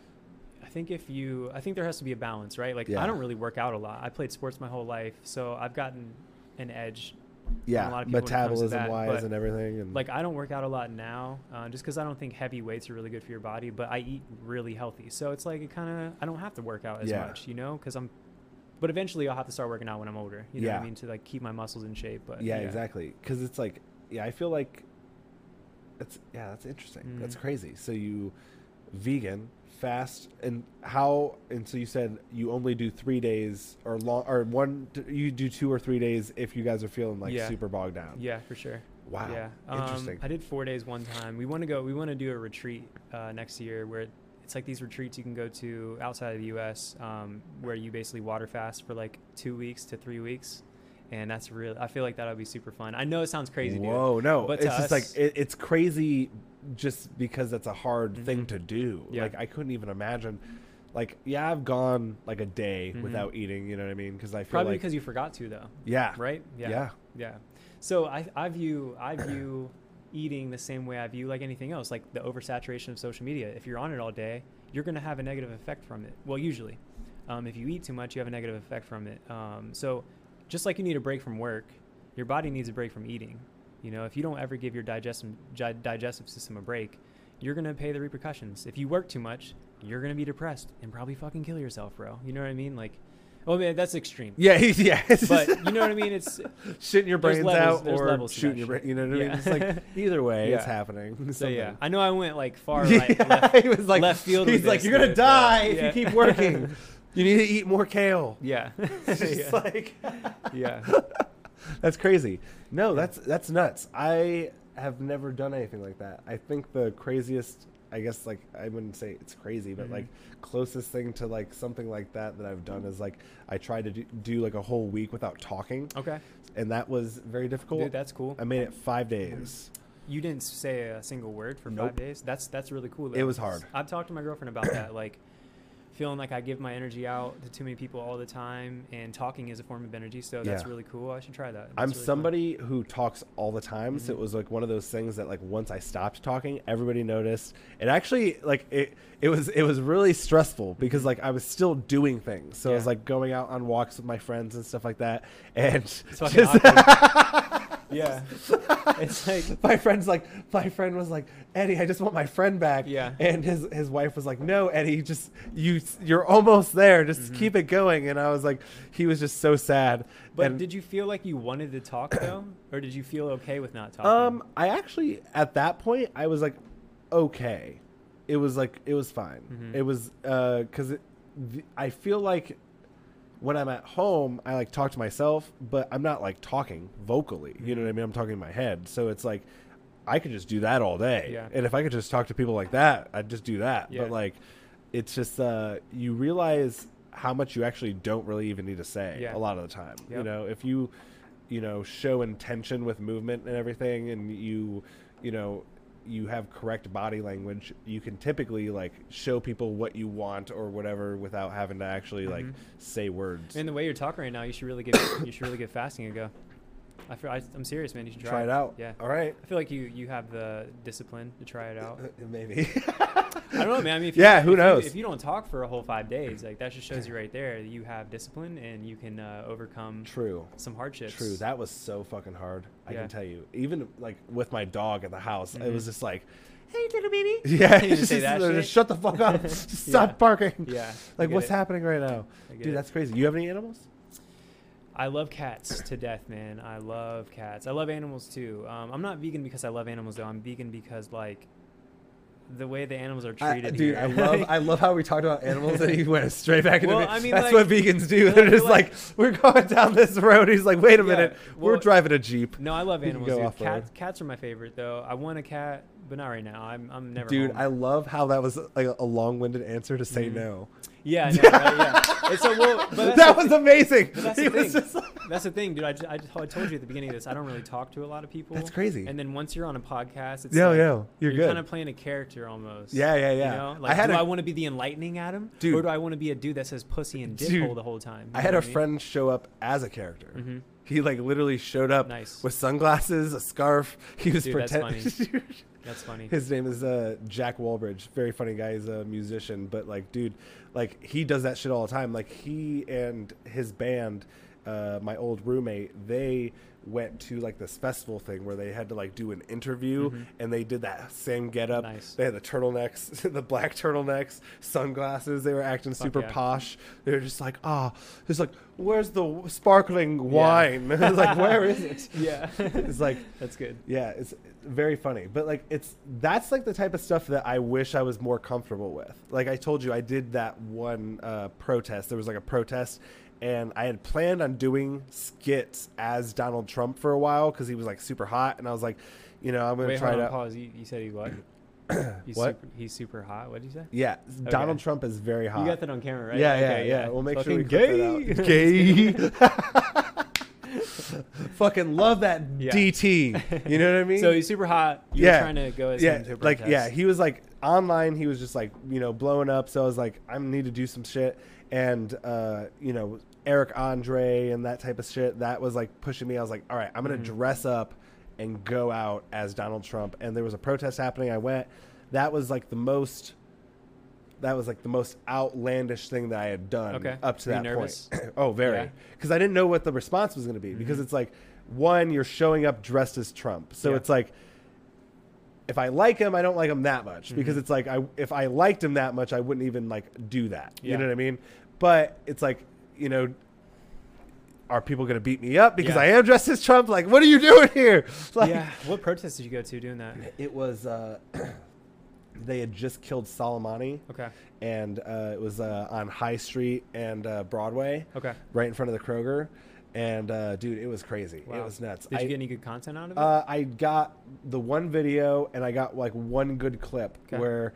I think if you, I think there has to be a balance, right? Like Yeah. I don't really work out a lot. I played sports my whole life, so I've gotten an edge. Yeah a lot of people when it comes to metabolism that, wise and everything and Like I don't work out a lot now, uh, just because I don't think heavy weights are really good for your body. But I eat really healthy, so it's like it kind of I don't have to work out as Yeah. much, you know, because I'm. But eventually, I'll have to start working out when I'm older. You know what I mean? To like keep my muscles in shape. But yeah, exactly because it's like yeah i feel like that's yeah that's interesting that's Mhm. crazy so you vegan fast and how and so you said you only do three days or long or one you do two or three days if you guys are feeling like Yeah. super bogged down Yeah, for sure. wow Yeah. Um, interesting I did four days one time. We want to go. We want to do a retreat uh, next year where it's like these retreats you can go to outside of the U.S. Um, where you basically water fast for like two weeks to three weeks, and that's real. I feel like that would be super fun. I know it sounds crazy, dude. whoa no But it's to just like it, it's crazy just because that's a hard thing Mhm. to do Yeah. like i couldn't even imagine like yeah i've gone like a day Mhm. without eating you know what i mean because i feel Probably like because you forgot to though, yeah right? yeah Yeah. So I, I view I view eating the same way I view like anything else, like the oversaturation of social media. If you're on it all day, you're going to have a negative effect from it. Well, usually, um, if you eat too much, you have a negative effect from it. Um, so just like you need a break from work, your body needs a break from eating. You know, if you don't ever give your digestive digestive system a break, you're gonna pay the repercussions. If you work too much, you're gonna be depressed and probably fucking kill yourself, bro. You know what I mean? Like, well, man, that's extreme. yeah yeah But you know what I mean? It's shitting your brains levels- out or shooting your brain. You know what I mean? It's like either way, it's happening. So yeah, I know I went like far right. Yeah, left, he was like left field He's like, you're gonna die if yeah. you keep working. you need to eat more kale. yeah. It's just yeah. like yeah. that's crazy. No, that's that's nuts. I have never done anything like that. I think the craziest I guess like I wouldn't say it's crazy, but Mhm. like closest thing to like something like that that I've done is like I tried to do, do like a whole week without talking, Okay. and that was very difficult. Dude, that's cool. I made it five days. You didn't say a single word for Nope. five days. That's that's really cool. It was hard. I've talked to my girlfriend about that. Like feeling like I give my energy out to too many people all the time, and talking is a form of energy. So that's Yeah. really cool. I should try that. I'm That's really fun. somebody who talks all the time, so Mhm. it was like one of those things that like once I stopped talking, everybody noticed. And actually, like it, it was it was really stressful because like I was still doing things. So I was Mm-hmm. Like going out on walks with my friends and stuff like that, and fucking just- Yeah. it's like my friend's like my friend was like Eddie, I just want my friend back. Yeah. And his his wife was like, No, Eddie, just you you're almost there. Just Mhm. keep it going. And I was like, he was just so sad. But and, did you feel like you wanted to talk though, or did you feel okay with not talking? Um, I actually at that point I was like, okay, it was like it was fine. Mhm. It was uh because I feel like when I'm at home I like talk to myself, but I'm not like talking vocally. You know what I mean? I'm talking in my head, so it's like I could just do that all day. Yeah. And if I could just talk to people like that, I'd just do that. Yeah. But like, it's just uh you realize how much you actually don't really even need to say Yeah. a lot of the time. You know, if you you know show intention with movement and everything and you you know you have correct body language you can typically like show people what you want or whatever without having to actually like Mhm. say words And the way you're talking right now, you should really give you should really give fasting a go. I feel I, I'm serious, man. You should try, try it out Yeah. all right I feel like you you have the discipline to try it out. maybe I don't know, man. I mean, if Yeah, you, who if you- knows? if you don't talk for a whole five days, like that just shows you right there that you have discipline and you can uh, overcome true some hardships. True, that was so fucking hard. I Yeah. can tell you. Even like with my dog at the house, it Mhm. was just like, Hey, little baby. yeah, just just, say that just shit? shut the fuck up, just Yeah. stop barking. Yeah. Like, what's it. happening right now, dude? it. That's crazy. You have any animals? I love cats to death, man. I love cats. I love animals too. Um, I'm not vegan because I love animals though. I'm vegan because like the way the animals are I, treated. dude, here. I love I love how we talked about animals and he went straight back into Well, it. I mean, That's like- what vegans do. I They're just like- like, we're going down this road. He's like, wait a Yeah, minute, we're driving a jeep. no, I love animals. Dude. Cats, cats are my favorite though. I want a cat, but not right now. I'm, I'm never. Dude, home. I love how that was like a long-winded answer to say Mhm. no. Yeah, right? yeah. It's so well, but that was thi- amazing. that's the was thing. just like, That's the thing, dude. I, I, I told you at the beginning of this. I don't really talk to a lot of people. That's crazy. And then once you're on a podcast, it's yeah, like, yeah, you're, good. kind of playing a character almost. Yeah, yeah, yeah. You know, I had do a- I want to be the enlightening Adam, Dude. or do I want to be a dude that says pussy and dickhole the whole time? I had a friend show up as a character. hmm He like literally showed up Nice. with sunglasses, a scarf. He was Dude, that's pretending. That's funny. His name is uh, Jack Walbridge. Very funny guy. He's a musician, but like, dude, like he does that shit all the time. Like he and his band, uh, my old roommate, they went to like this festival thing where they had to like do an interview, Mhm. and they did that same getup. Nice. They had the turtlenecks, the black turtlenecks, sunglasses. They were acting Fuck super yeah. posh. They were just like, ah, it's like, where's the sparkling wine? it's like, where is it? yeah. It's like, that's good. yeah, it's very funny. But like it's that's like the type of stuff that I wish I was more comfortable with. Like I told you I did that one uh, protest. There was like a protest and I had planned on doing skits as Donald Trump for a while cuz he was like super hot and I was like, you know, I'm going to Wait, try hold it on, out. pause. You, you said he what? He's What? Super, he's super hot. What did you say? Yeah, Donald Trump is very hot. You got that on camera, right? Yeah, yeah, Okay, yeah. We'll make sure we Fucking clip that out. Gay. Fucking love that Yeah. DT. You know what I mean? So he's super hot. You're Yeah. trying to go as yeah, him to like protest. yeah, he was like online. He was just like you know blowing up. So I was like, I need to do some shit, and uh, you know Eric Andre and that type of shit. That was like pushing me. I was like, all right, I'm gonna Mhm. dress up and go out as Donald Trump. And there was a protest happening. I went. That was like the most. That was like the most outlandish thing that I had done Okay. up to you that point. oh, very, Yeah. because I didn't know what the response was going to be. Because Mhm. it's like, one, you're showing up dressed as Trump, so Yeah. it's like, if I like him, I don't like him that much because Mhm. it's like I if I liked him that much, I wouldn't even like do that. You know what I mean? But it's like you know, are people going to beat me up because Yeah. I am dressed as Trump? Like, what are you doing here? Like, yeah. What protest did you go to doing that? it was. Uh, they had just killed Soleimani, Okay. and uh, it was uh, on High Street and uh, Broadway, Okay. right in front of the Kroger. and uh, dude, it was crazy. It was nuts. Did I, you get any good content out of it? uh, I got the one video, and I got like one good clip Okay. where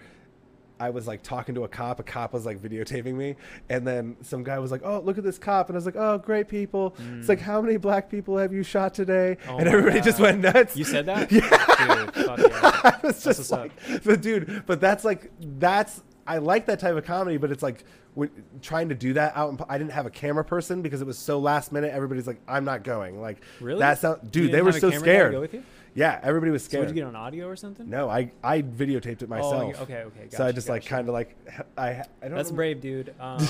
I was like talking to a cop. A cop was like videotaping me, and then some guy was like, "Oh, look at this cop," and I was like, "Oh, great people." It's like, "How many black people have you shot today?" Mm. Oh and everybody just went nuts. you said that? Yeah. Dude, yeah. I was That's just like, up. but dude, but that's like that's I like that type of comedy, but it's like when, trying to do that out. In, I didn't have a camera person because it was so last minute. Everybody's like, "I'm not going." Like, Really? That sound, dude. They were so camera guy to scared. Go with you? Yeah, everybody was So scared. did you get on audio or something? no, I I videotaped it myself. Oh, okay, okay. so I gotcha, just like kind of like I I don't. That's know- brave, dude. Um,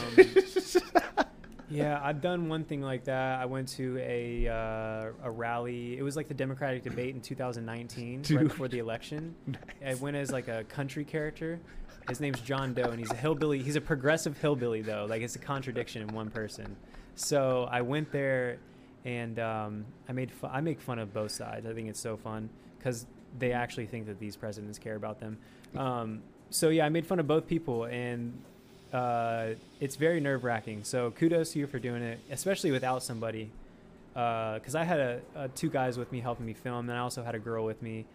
yeah, I've done one thing like that. I went to a uh, a rally. It was like the Democratic debate in 2019, Dude. right before the election. I went as like a country character. His name's John Doe, and he's a hillbilly. He's a progressive hillbilly, though. Like it's a contradiction in one person. So I went there, and um, I made fu- I make fun of both sides. I think it's so fun because they actually think that these presidents care about them. Um, so yeah, I made fun of both people, and uh, it's very nerve wracking. So kudos to you for doing it, especially without somebody. Because I had a, a two guys with me helping me film, and I also had a girl with me.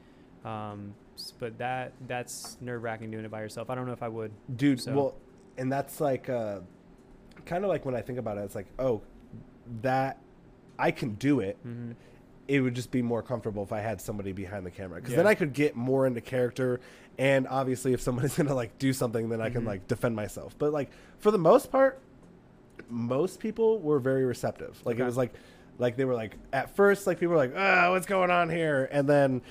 Um, but that that's nerve wracking doing it by yourself. I don't know if I would. dude. So- Well, and that's like uh, kind of like when I think about it, it's like, oh, that I can do it. hmm it would just be more comfortable if I had somebody behind the camera because Yeah. then I could get more into character. And obviously, if somebody's gonna like do something, then I can Mhm. like defend myself. But like for the most part, most people were very receptive. Like it was like, like they were like at first, like people were like, "Ah, what's going on here?" And then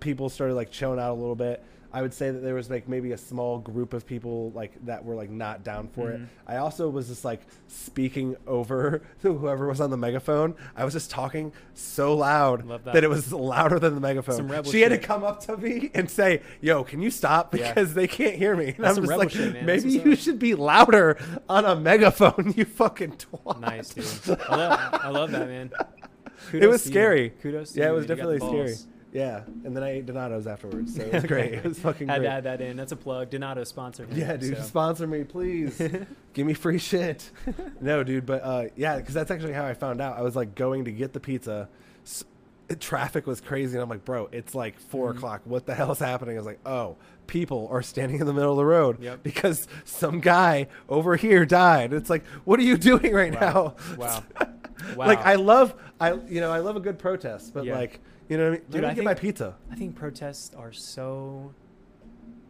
people started like chilling out a little bit. I would say that there was like maybe a small group of people like that were like not down for it. Mhm. I also was just like speaking over to whoever was on the megaphone. I was just talking so loud that. that. it was louder than the megaphone. She had to come up to me and say, "Yo, can you stop Yeah. because they can't hear me?" And That's I'm just like, shit. "Maybe you up." should be louder on a megaphone, you fucking twat." Nice, dude. I love, I love that, man. It was to you. scary. Kudos. To Yeah, it was. You definitely scary. Yeah, and then I ate Donato's afterwards, so it was great. It was fucking Had great. to add that in. That's a plug. Donato sponsor. him, Yeah, dude, so. sponsor me, please. Give me free shit. no, dude, but uh, yeah, because that's actually how I found out. I was like going to get the pizza. S- traffic was crazy, and I'm like, bro, it's like 4 Mhm. o'clock. What the hell is happening? I was like, oh, people are standing in the middle of the road Yep. because some guy over here died. It's like, what are you doing right Wow. now? Wow. Wow. Like I love, I you know, I love a good protest, but Yeah. like, you know what I mean? Dude, Let me I get my pizza. I think protests are so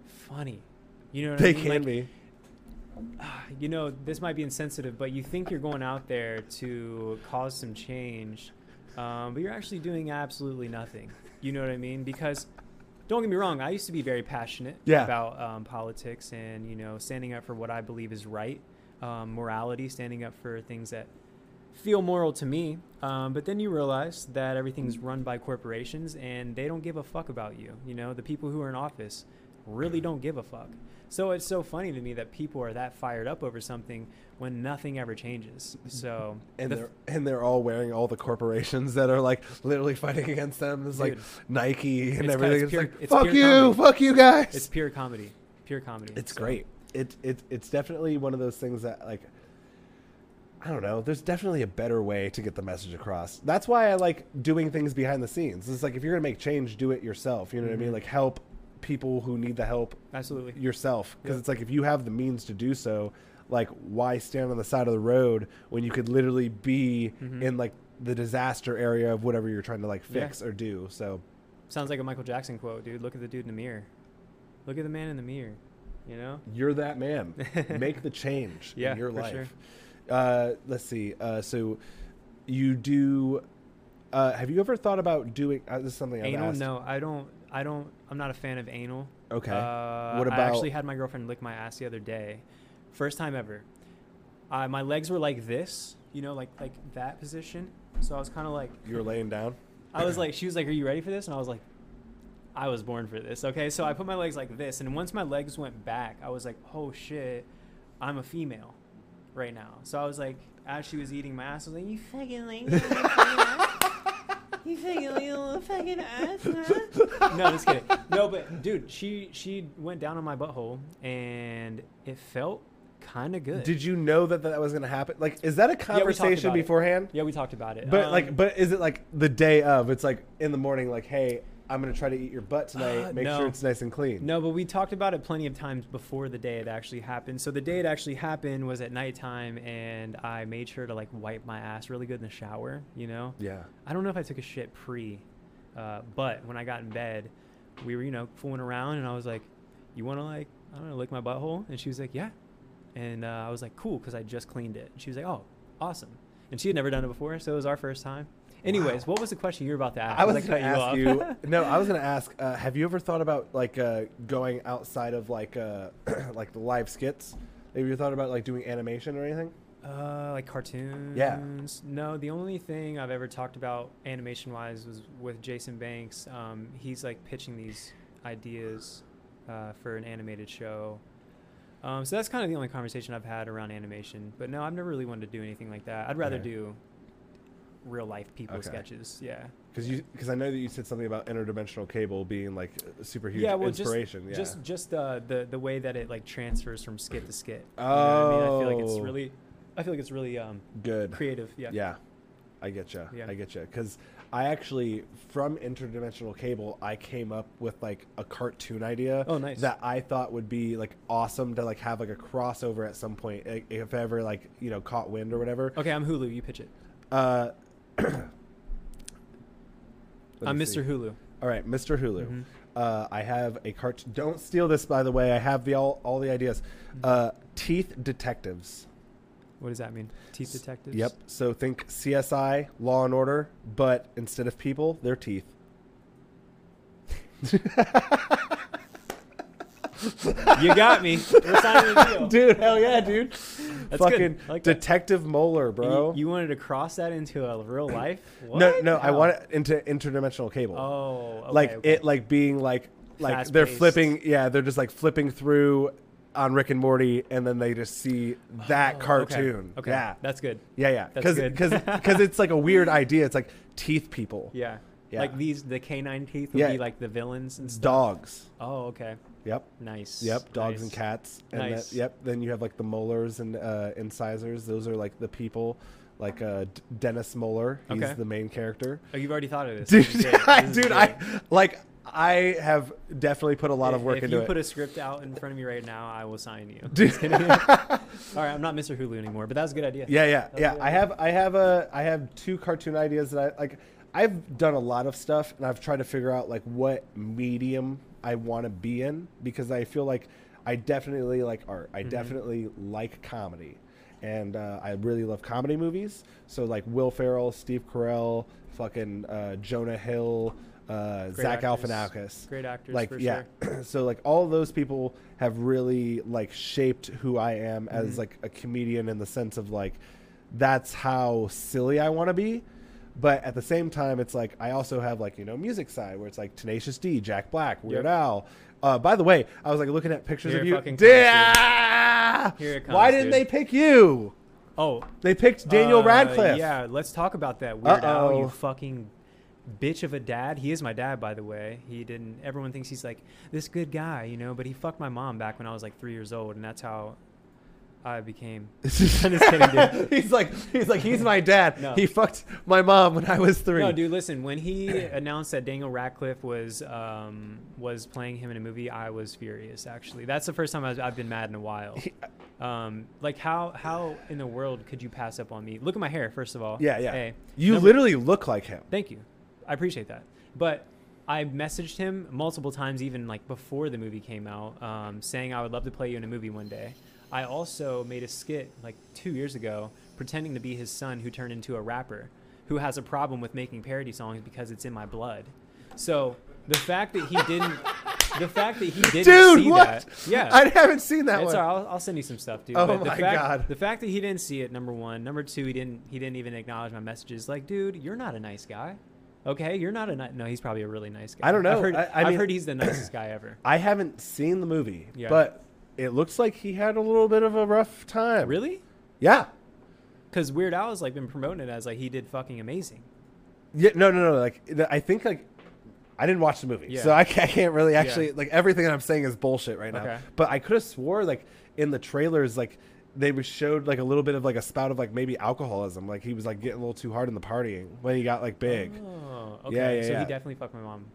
funny. You know what They I mean? can Like, be. you know, this might be insensitive, but you think you're going out there to cause some change, um, but you're actually doing absolutely nothing. You know what I mean? Because don't get me wrong, I used to be very passionate Yeah. about um, politics and you know standing up for what I believe is right, um, morality, standing up for things that feel moral to me. Um, but then you realize that everything's run by corporations and they don't give a fuck about you. You know, the people who are in office really don't give a fuck. So it's so funny to me that people are that fired up over something when nothing ever changes. So and the they're and they're all wearing all the corporations that are like literally fighting against them. It's like Nike and It's everything. it's It's, like it's fuck you, comedy. fuck you guys. it's pure comedy, pure comedy. It's So, great. It it it's definitely one of those things that like I don't know. There's definitely a better way to get the message across. That's why I like doing things behind the scenes. It's like if you're gonna make change, do it yourself. You know what I mean? Mhm. Like help people who need the help Absolutely. yourself because Yep. it's like if you have the means to do so like why stand on the side of the road when you could literally be Mhm. in like the disaster area of whatever you're trying to like Yeah. fix or do so Sounds like a Michael Jackson quote, dude. Look at the dude in the mirror. Look at the man in the mirror. You know? you're that man make the change Yeah, in your for life sure. Uh, let's see uh, so you do uh, have you ever thought about doing uh, this is something I've anal? asked. No, I don't. I don't. I'm not a fan of anal. okay Uh, What I actually had my girlfriend lick my ass the other day, first time ever. Uh, my legs were like this, you know, like like that position. So I was kind of like, you were laying down I was like, she was like, "Are you ready for this?" And I was like, "I was born for this." Okay, so I put my legs like this, and once my legs went back, I was like, "Oh shit, I'm a female right now." So I was like, as she was eating my ass, I was like, "You fucking like, you fucking ass, you fucking little fucking ass." huh?" no, just kidding. No, but dude, she she went down on my butthole, and it felt kind of good. Did you know that that was going to happen? Like, is that a conversation it. beforehand? yeah, we talked about it. But Um, like, but is it like the day of? It's like in the morning. Like, hey, I'm going to try to eat your butt tonight. Uh, Make no. sure it's nice and clean. No, but we talked about it plenty of times before the day it actually happened. So the day it actually happened was at nighttime, and I made sure to like wipe my ass really good in the shower. You know, Yeah. I don't know if I took a shit pre, uh, but when I got in bed, we were you know fooling around, and I was like, "You want to like I don't know lick my butthole?" And she was like, "Yeah," and uh, I was like, "Cool," because I just cleaned it. And she was like, "Oh, awesome," and she had never done it before, so it was our first time. Anyways, what was the question you were about to ask? I was Did going to ask you you. no, I was going to ask. Uh, have you ever thought about like uh, going outside of like uh, like the live skits? Have you thought about like doing animation or anything? Uh, like cartoons. Yeah. No, the only thing I've ever talked about animation wise was with Jason Banks. Um, he's like pitching these ideas uh, for an animated show. Um, so that's kind of the only conversation I've had around animation. But no, I've never really wanted to do anything like that. I'd rather Okay. do real life people Okay. sketches. Yeah. Because you because I know that you said something about interdimensional cable being like a super huge yeah, well, inspiration. just yeah. just just uh, the the way that it like transfers from skit to skit. You know I mean, I feel like it's Oh. really, I feel like it's really um, good. creative. Yeah. Yeah, I get you. Yeah. I get you. Because I actually, from interdimensional cable, I came up with like a cartoon idea. Oh, nice. That I thought would be like awesome to like have like a crossover at some point, if ever like you know caught wind or whatever. Okay, I'm Hulu. You pitch it. Uh, I'm Mr. see. Hulu. All right, Mr. Hulu. Mhm. Uh, I have a cart. Don't steal this, by the way. I have the all all the ideas. Mm-hmm. Uh, teeth detectives. What does that mean? Teeth detectives. Yep. So think CSI, Law and Order, but instead of people, they're teeth. You got me. We're signing the deal. dude, hell yeah, dude. That's Fucking like that. Detective Moeller, bro. You, you wanted to cross that into a real life? no, What? no, I want it into interdimensional cable. Oh, okay, like okay. it, like being like, like they're Fast-paced. flipping. Yeah, they're just like flipping through on Rick and Morty, and then they just see that Oh, cartoon. Okay. Yeah, That's good. yeah, yeah. That's Because because it's like a weird idea. It's like teeth people, Yeah. Yeah. Like these, the canine teeth would Yeah. be like the villains and stuff. dogs. Oh, okay. Yep. Nice. Yep, dogs and Nice. cats. And Nice. that, yep, then you have like the molars and uh, incisors. Those are like the people, like uh, D- Dennis Moeller. He's Okay. the main character. Oh, you've already thought of this. Dude, This is great. This is dude, I great. like I have definitely put a lot of work if into you it. put a script out in front of me right now, I will sign you. Dude. Just kidding. All right, I'm not Mr. Hulu anymore, but that was a good idea. yeah, yeah, yeah. I have I have a I have two cartoon ideas that I like. I've done a lot of stuff, and I've tried to figure out like what medium I want to be in because I feel like I definitely like art. I Mhm. definitely like comedy, and uh, I really love comedy movies. So like Will Ferrell, Steve Carell, fucking uh, Jonah Hill, uh, Zach actors. Galifianakis. Great actors Like for yeah, sure. so like all those people have really like shaped who I am as Mhm. like a comedian in the sense of like that's how silly I want to be. But at the same time, it's like I also have like you know music side where it's like Tenacious D, Jack Black, Weird Yep. Al. Uh, by the way, I was like looking at pictures Here of you. comes, dude. Yeah! Here it Why didn't dude. they pick you? Oh, They picked Daniel uh, Radcliffe. Yeah, let's talk about that. Weird Al, Uh-oh. you fucking bitch of a dad. He is my dad, by the way. He didn't. Everyone thinks he's like this good guy, you know, but he fucked my mom back when I was like three years old, and that's how I became. I'm just kidding, dude. he's like he's like he's my dad. No. He fucked my mom when I was three. No, dude, listen. When he announced that Daniel Radcliffe was um, was playing him in a movie, I was furious. Actually, that's the first time was, I've been mad in a while. Um, like how how in the world could you pass up on me? Look at my hair, first of all. Yeah, yeah. Hey, you number- literally look like him. Thank you. I appreciate that. But I messaged him multiple times, even like before the movie came out, um, saying I would love to play you in a movie one day. I also made a skit like two years ago, pretending to be his son who turned into a rapper, who has a problem with making parody songs because it's in my blood. So the fact that he didn't, the fact that he didn't Dude, see what? that, yeah, I haven't seen that it's one. all right. I'll, I'll send you some stuff, dude. Oh But the my fact, God. The fact that he didn't see it, number one. Number two, he didn't. He didn't even acknowledge my messages. Like, dude, you're not a nice guy. Okay, you're not a ni- no. He's probably a really nice guy. I don't know. I've heard, I- I have mean- heard he's the nicest guy ever. I haven't seen the movie, Yeah. but it looks like he had a little bit of a rough time. Really? Yeah. Because Weird Al has like been promoting it as like he did fucking amazing. Yeah. No, no, no. Like the- I think like I didn't watch the movie, Yeah. so I can't, I can't really actually like everything that I'm saying is bullshit right now. Okay. But I could have swore like in the trailers like they was showed like a little bit of like a spout of like maybe alcoholism, like he was like getting a little too hard in the partying when he got like big. Oh, okay. Yeah, yeah, so yeah. he definitely fucked my mom.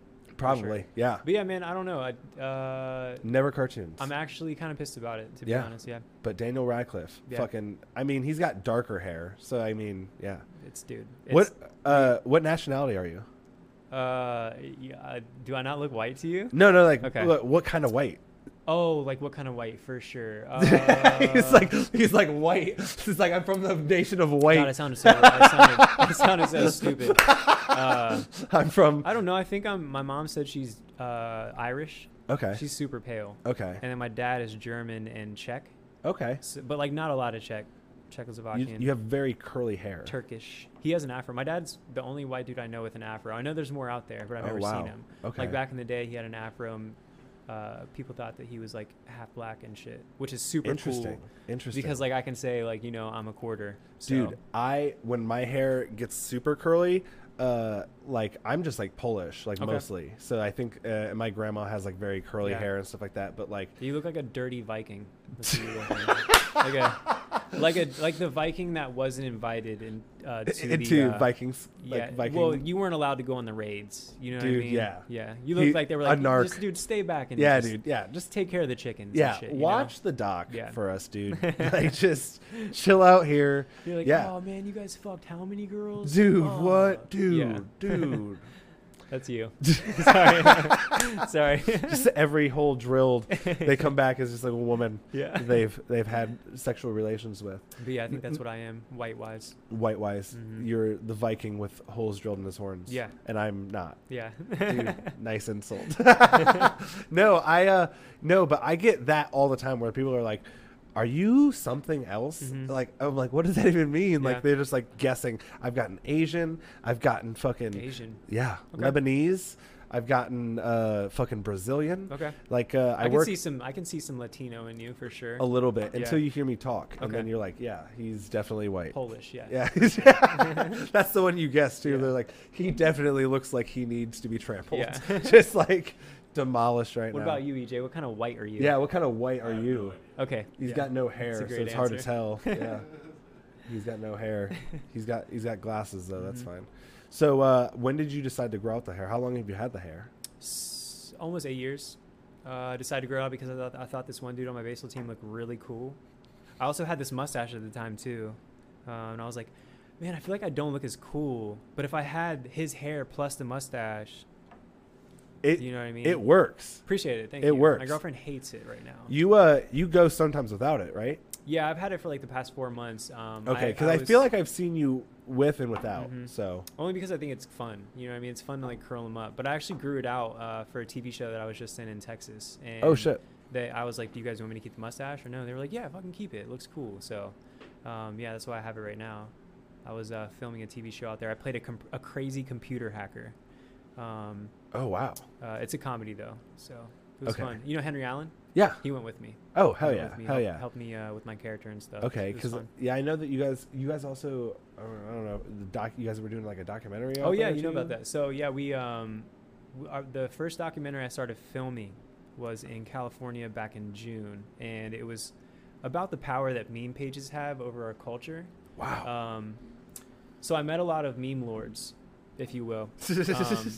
Probably, sure. yeah. But yeah, man, I don't know. I, uh, Never cartoons. I'm actually kind of pissed about it, to be Yeah. honest. Yeah, but Daniel Radcliffe, Yeah. fucking. I mean, he's got darker hair, so I mean, yeah. it's dude. what It's, uh what nationality are you? Uh, yeah, do I not look white to you? No, no, like Okay. what, what kind of white? Oh, like what kind of white? For sure. Uh, he's like he's like white. He's like I'm from the nation of white. God, I sounded so. I sounded, I sounded so stupid. Uh, I'm from. I don't know. I think I'm. My mom said she's uh, Irish. Okay. She's super pale. okay. And then my dad is German and Czech, Okay. so, but like not a lot of Czech, You, Czechoslovakian. you have very curly hair. Turkish. He has an afro. My dad's the only white dude I know with an afro. I know there's more out there, but I've Oh, never wow. seen him. Okay. Like back in the day, he had an afro. And, uh, people thought that he was like half black and shit, which is super Interesting. cool. Interesting. Because like I can say like you know I'm a quarter. So. dude, I when my hair gets super curly, uh, like I'm just like Polish, like Okay. mostly. So I think uh, my grandma has like very curly Yeah. hair and stuff like that. But like, You look like a dirty Viking. That's what you look like. like a like a like the Viking that wasn't invited in, uh, to into the, uh, Vikings, Yeah. like Viking. Well, you weren't allowed to go on the raids. You know what I Dude, mean? yeah. Yeah. You He- like they were a like, narc. just dude, stay back and yeah, just dude. Yeah, just take care of the chickens. yeah. and shit, you know? watch the doc Yeah. for us, dude. like just chill out here, You're like, yeah. oh man, you guys fucked how many girls? dude. Oh." What, dude, Yeah. dude. That's you. Sorry. Sorry. just every hole drilled, they come back as just like a woman yeah. they've they've had sexual relations with. But yeah, I think that's what I am, white wise. White wise, Mhm. you're the Viking with holes drilled in his horns. Yeah. and I'm not. Yeah. Dude, nice insult. no, I uh no, but I get that all the time where people are like, "Are you something else?" Mhm. Like I'm like, "What does that even mean?" Yeah. Like they're just like guessing. I've gotten Asian. I've gotten fucking Asian. yeah, Okay. Lebanese. I've gotten uh fucking Brazilian. Okay. Like uh, I, I, can work see some. I can see some Latino in you for sure. a little bit until Yeah. you hear me talk, and then you're like, "Yeah, he's definitely white." Polish. Yeah. Yeah, that's the one you guessed too. Yeah. They're like, he definitely looks like he needs to be trampled, Yeah. just like demolished right What now. What about you, EJ? What kind of white are you? Yeah, what kind of white are you? Okay. He's yeah. got no hair, so great it's hard to tell. Yeah, he's got no hair. He's got he's got glasses though. That's Mhm. fine. So uh, when did you decide to grow out the hair? How long have you had the hair? S- almost eight years. Uh, I decided to grow out because I thought, I thought this one dude on my baseball team looked really cool. I also had this mustache at the time too, uh, and I was like, man, I feel like I don't look as cool. But if I had his hair plus the mustache, It you know what I mean? it works. Appreciate it. Thank it you. My works. My girlfriend hates it right now. You uh you go sometimes without it, right? yeah, I've had it for like the past four months. Um, Okay, because I, was- feel like I've seen you with and without. Mhm. So Only because I think it's fun. You know what I mean? It's fun to like curl them up. But I actually grew it out uh, for a TV show that I was just in in Texas. And oh shit. They, I was like, "Do you guys want me to keep the mustache or no?" They were like, "Yeah, fucking keep it. It looks cool." So, um, yeah, that's why I have it right now. I was uh, filming a TV show out there. I played a, comp- a crazy computer hacker. Um, Oh wow. uh, it's a comedy though, so it was Okay. fun. You know Henry Allen? Yeah. He went with me. Oh He hell yeah. me, Hell helped- yeah. Helped me uh, with my character and stuff. Okay, because yeah, I know that you guys, you guys also, I don't I don't know, the doc, you guys were doing like a documentary. Oh yeah, you know about that. So yeah, we um, w- our, the first documentary I started filming was in California back in June, and it was about the power that meme pages have over our culture. Wow. Um, so I met a lot of meme lords, if you will, um,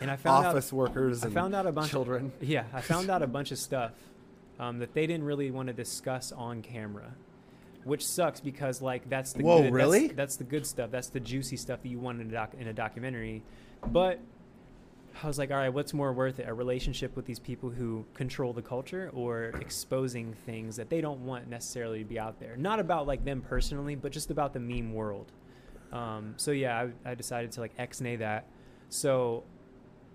and I found Office workers I and found out a bunch. children. Of, yeah, I found out a bunch of stuff um, that they didn't really want to discuss on camera. Which sucks because like that's the Whoa, good, that's- really? that's, the good stuff. That's the juicy stuff that you want in a doc in a documentary. But I was like, all right, what's more worth it? A relationship with these people who control the culture or exposing things that they don't want necessarily to be out there? Not about like them personally, but just about the meme world. Um, so yeah, I, I decided to like ex-nay that. So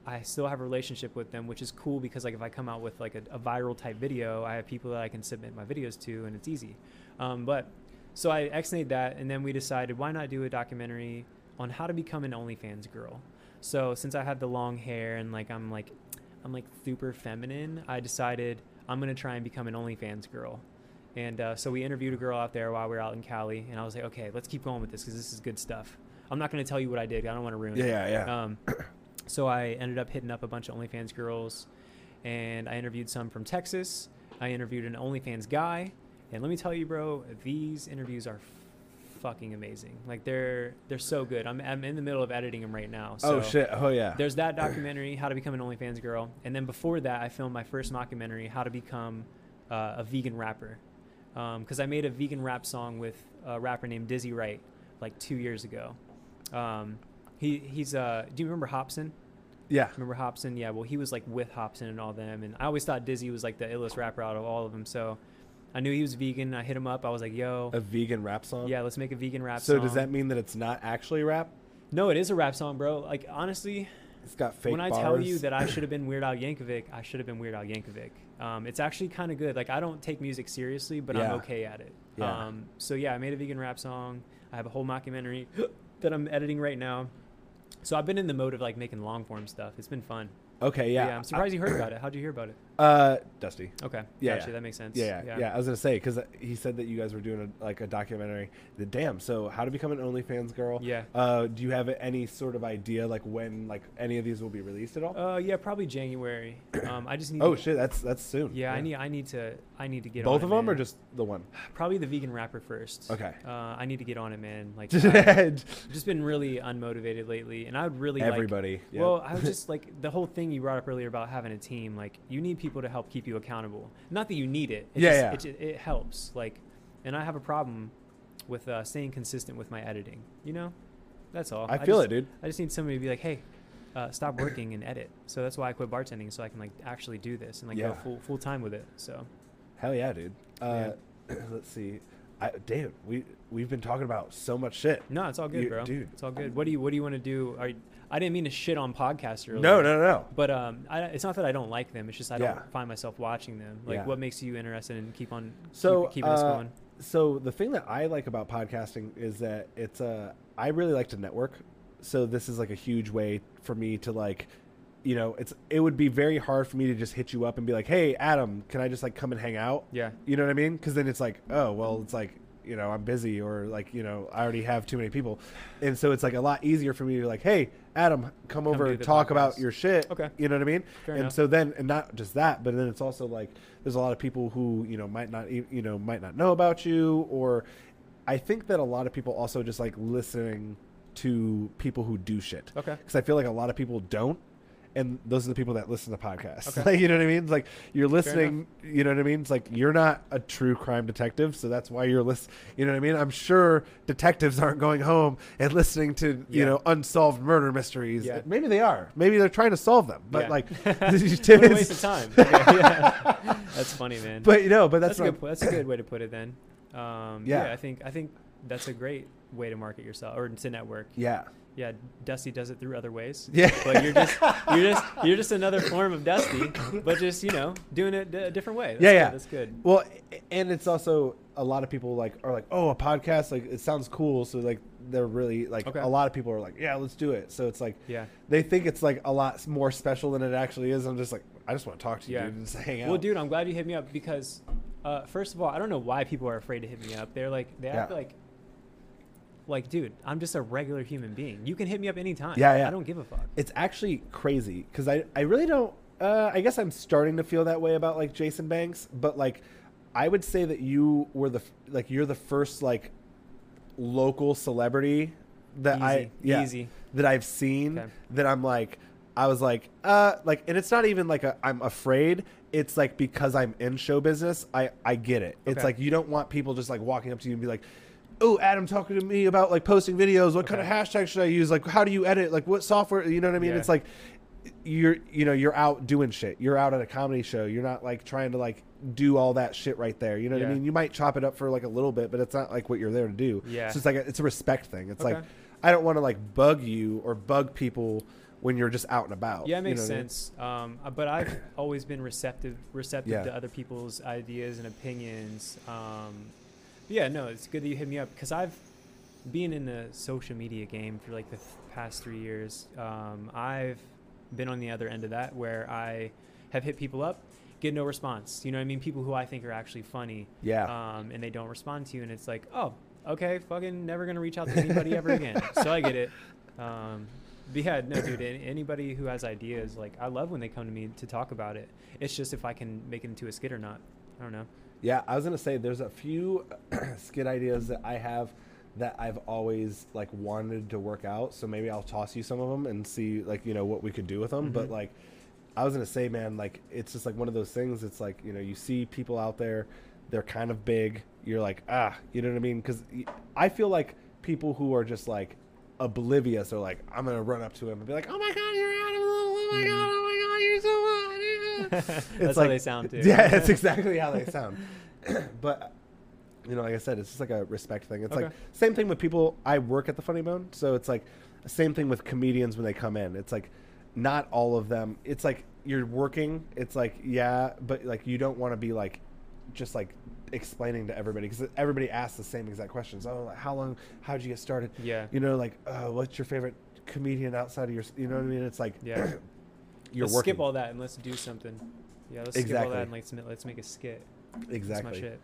I still have a relationship with them, which is cool because like if I come out with like a, a viral type video, I have people that I can submit my videos to, and it's easy. Um, but so I ex-nayed that, and then we decided why not do a documentary on how to become an OnlyFans girl. So since I have the long hair and like I'm like I'm like super feminine, I decided I'm gonna try and become an OnlyFans girl. And uh, so we interviewed a girl out there while we were out in Cali, and I was like, okay, let's keep going with this because this is good stuff. I'm not gonna tell you what I did. I don't want to ruin Yeah, it. yeah, yeah. Um, So I ended up hitting up a bunch of OnlyFans girls, and I interviewed some from Texas. I interviewed an OnlyFans guy, and let me tell you, bro, these interviews are fucking amazing. Like they're they're so good. I'm I'm in the middle of editing them right now. So oh shit! Oh yeah. There's that documentary, How to Become an OnlyFans Girl, and then before that, I filmed my first mockumentary, How to Become uh, a Vegan Rapper, because I made a vegan rap song with a rapper named Dizzy Wright like two years ago. Um, he he's uh, do you remember Hopsin? Yeah. Remember Hopsin? Yeah. Well, he was like with Hopsin and all them, and I always thought Dizzy was like the illest rapper out of all of them. So I knew he was vegan. I hit him up. I was like, "Yo, A vegan rap song. yeah, let's make a vegan rap So song." So does that mean that it's not actually rap? No, it is a rap song, bro. Like honestly, It's got fake when I bars. tell you that I should have been Weird Al Yankovic, I should have been Weird Al Yankovic. Um, it's actually kind of good. Like I don't take music seriously, but I'm okay at it. Yeah. Um, so yeah, I made a vegan rap song. I have a whole mockumentary that I'm editing right now. So I've been in the mode of like making long form stuff. It's been fun. Okay, yeah. I'm surprised you heard about it. How'd you hear about it? Uh, Dusty. Okay. Yeah, Gotcha. yeah. That makes sense. Yeah, yeah, yeah. I was gonna say because he said that you guys were doing a, like a documentary. The damn. So how to become an OnlyFans girl? Yeah. Uh, do you have any sort of idea like when like any of these will be released at all? Uh, yeah, probably January. Um, I just need. oh to, shit, that's that's soon. Yeah, I need. I need to. I need to get both on of it, them or just the one? probably the vegan rapper first. Okay. Uh, I need to get on it, man. Like, I- Everybody. just been really unmotivated lately, and I would really like. yeah. Well, I was just like the whole thing you brought up earlier about having a team. Like, you need people to help keep you accountable. Not that you need it. it Yeah, just, yeah. It, it helps. Like, and I have a problem with uh, staying consistent with my editing. You know, that's all. I feel just, it, dude. I just need somebody to be like, hey. Uh, stop working and edit. So that's why I quit bartending, so I can like actually do this and like go full full time with it. So Hell yeah, dude. Uh, let's see. I, damn, we we've been talking about so much shit. no, it's all good, You- bro. dude. it's all good. What do you What do you want to do? Are you, I didn't mean to shit on podcasts earlier. No, no, no, no. But um, I, it's not that I don't like them. It's just I Yeah. don't find myself watching them. Like, Yeah. what makes you interested in keep on So keep, keeping this uh, going? So the thing that I like about podcasting is that it's uh I really like to network. So this is like a huge way for me to like you know, it's it would be very hard for me to just hit you up and be like, "Hey, Adam, can I just like come and hang out?" Yeah, You know what I mean? Cuz then it's like, "Oh, well, it's like, you know, I'm busy or like, you know, I already have too many people." And so it's like a lot easier for me to be like, "Hey, Adam, come, over do and talk about your shit." Okay. You know what I mean? Fair and enough. so then and not just that, but then it's also like there's a lot of people who, you know, might not you know, might not know about you or I think that a lot of people also just like listening to people who do shit. Okay. Cuz I feel like a lot of people don't and those are the people that listen to podcasts. Okay. Like, you know what I mean? It's like you're listening, you know what I mean? It's like you're not a true crime detective, so that's why you're listening. You know what I mean? I'm sure detectives aren't going home and listening to, you know, unsolved murder mysteries. Yeah. Maybe they are. Maybe they're trying to solve them. But Yeah. like what a waste of time. Okay, yeah. That's funny, man. But you know, but that's, that's, a good. That's a good way to put it. Then, um, Yeah. yeah. I think I think that's a great way to market yourself or to network. Yeah. Yeah, Dusty does it through other ways. Yeah. but you're just you're just you're just another form of Dusty, but just you know doing it a different way. That's Yeah, good, yeah. that's good. Well, and it's also a lot of people like are like, oh, a podcast, like it sounds cool. So like they're really like Okay. a lot of people are like, yeah, let's do it. So it's like Yeah. they think it's like a lot more special than it actually is. I'm just like, I just want to talk to you Yeah. dude, and just hang out. Well, dude, I'm glad you hit me up because, uh, first of all, I don't know why people are afraid to hit me up. They're like, they act Yeah. like, like, dude, I'm just a regular human being. You can hit me up anytime. Yeah, yeah. I don't give a fuck. it's actually crazy because I I really don't. Uh, I guess I'm starting to feel that way about like Jason Banks, but like I would say that you were the like you're the first like local celebrity that I Easy, yeah easy. that I've seen Okay. that I'm like I was like uh like and it's not even like a, I'm afraid it's like because I'm in show business I I get it it's Okay. like you don't want people just like walking up to you and be like oh Adam talking to me about like posting videos what kind of Okay. hashtag should I use like how do you edit like what software you know what I mean Yeah. it's like you're you know you're out doing shit you're out at a comedy show you're not like trying to like do all that shit right there you know what I mean you might chop it up for like a little bit but it's not like what you're there to do Yeah. so it's like a, it's a respect thing it's like I don't want to like bug you or bug people when you're just out and about. Yeah, it you makes know what I mean? sense. Um, uh, but I've always been receptive, receptive Yeah. to other people's ideas and opinions. Um, yeah, no, it's good that you hit me up because I've been in the social media game for like the th- past three years. Um, I've been on the other end of that where I have hit people up, get no response. You know what I mean? People who I think are actually funny. Yeah. Um, and they don't respond to you, and it's like, oh, okay, fucking never gonna reach out to anybody ever again. So I get it. Um, But yeah, no, dude. Anybody who has ideas, like I love when they come to me to talk about it. It's just if I can make it into a skit or not. I don't know. Yeah, I was gonna say there's a few skit ideas that I have that I've always like wanted to work out. So maybe I'll toss you some of them and see like you know what we could do with them. But Mhm. like, I was gonna say, man, like it's just like one of those things. It's like you know you see people out there, they're kind of big. You're like ah, you know what I mean? Because I feel like people who are just like oblivious are like I'm gonna run up to him and be like, oh my god, you're out Adam Little. Oh my god, oh my god, you're so That's how they sound too. Yeah, that's exactly how they sound. but you know, like I said, it's just like a respect thing. It's like same thing with people. I work at the Funny Bone, so it's like same thing with comedians when they come in. It's like not all of them. It's like you're working. It's like yeah, but like you don't want to be like just like explaining to everybody because everybody asks the same exact questions. Oh, how long? How'd you get started? Yeah. You know, like uh, what's your favorite comedian outside of your? You know what I mean? It's like Yeah. you're let's working skip all that and let's do something. Yeah, let's skip all that and let's let's make a skit. That's exactly. my shit.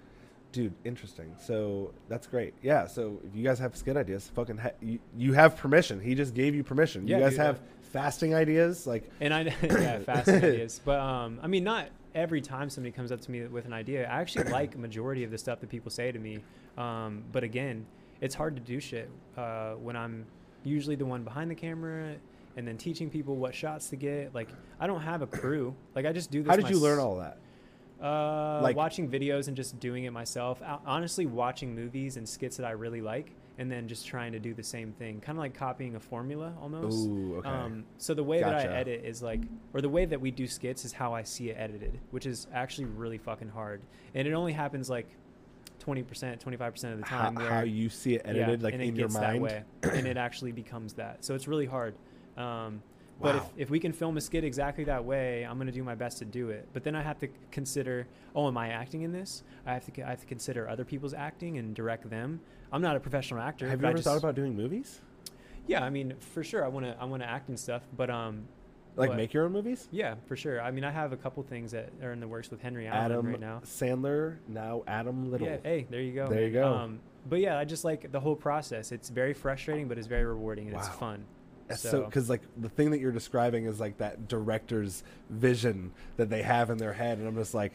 Dude, interesting. So that's great. Yeah. So if you guys have skit ideas, fucking, ha- you, you have permission. He just gave you permission. Yeah, you guys dude, have fasting ideas, like And I yeah, fasting ideas. But um, I mean, not every time somebody comes up to me with an idea. I actually like majority of the stuff that people say to me. Um, but again, it's hard to do shit uh, when I'm usually the one behind the camera and then teaching people what shots to get. Like I don't have a crew. Like I just do this. how did you learn all that? Uh, Like- watching videos and just doing it myself. Honestly, watching movies and skits that I really like, and then just trying to do the same thing, kind of like copying a formula almost. Ooh, okay. Um, so the way that I edit is like, or the way that we do skits is how I see it edited, which is actually really fucking hard, and it only happens like twenty percent, twenty five percent of the how, time. where, how you see it edited, yeah, like in your mind. and it actually becomes that. So it's really hard. Um, but if, if we can film a skit exactly that way, I'm gonna do my best to do it. But then I have to consider, oh, am I acting in this? I have to I have to consider other people's acting and direct them. I'm not a professional actor. Have you ever just, thought about doing movies? Yeah, I mean, for sure, I wanna I wanna act and stuff. But um, Like what? make your own movies? yeah, for sure. I mean, I have a couple things that are in the works with Henry Allen Adam right now. Sandler, now Adam Little. Yeah, hey, there you go. There you go. Um, but yeah, I just like the whole process. It's very frustrating, but it's very rewarding and it's fun. So So- because like the thing that you're describing is like that director's vision that they have in their head, and I'm just like,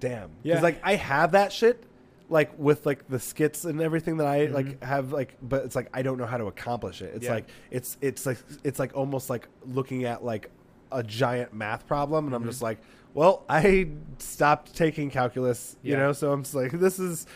damn. Because Yeah. like I have that shit, like with like the skits and everything that I like Mhm. have like, but it's like I don't know how to accomplish it. It's Yeah. like it's it's like it's like almost like looking at like a giant math problem, and I'm Mhm. just like, well, I stopped taking calculus, you know, so I'm just like, this is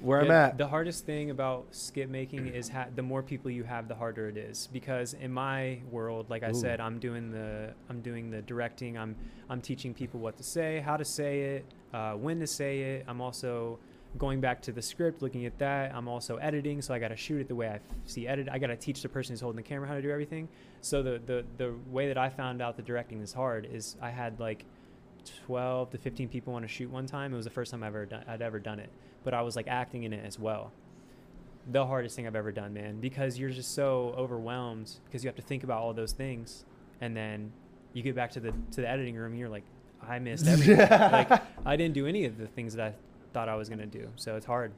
where I'm at. The hardest thing about skit making is ha- the more people you have, the harder it is. Because in my world, like I Ooh. said, I'm doing the I'm doing the directing. I'm I'm teaching people what to say, how to say it, uh, when to say it. I'm also going back to the script, looking at that. I'm also editing, so I got to shoot it the way I see edit. I got to teach the person who's holding the camera how to do everything. So the the the way that I found out the directing is hard is I had like 12 to 15 people want to shoot one time. It was the first time I've ever done, I'd ever done it, but I was like acting in it as well. The hardest thing I've ever done, man, because you're just so overwhelmed because you have to think about all those things, and then you get back to the to the editing room and you're like, I missed everything. like I didn't do any of the things that I thought I was gonna do, so it's hard.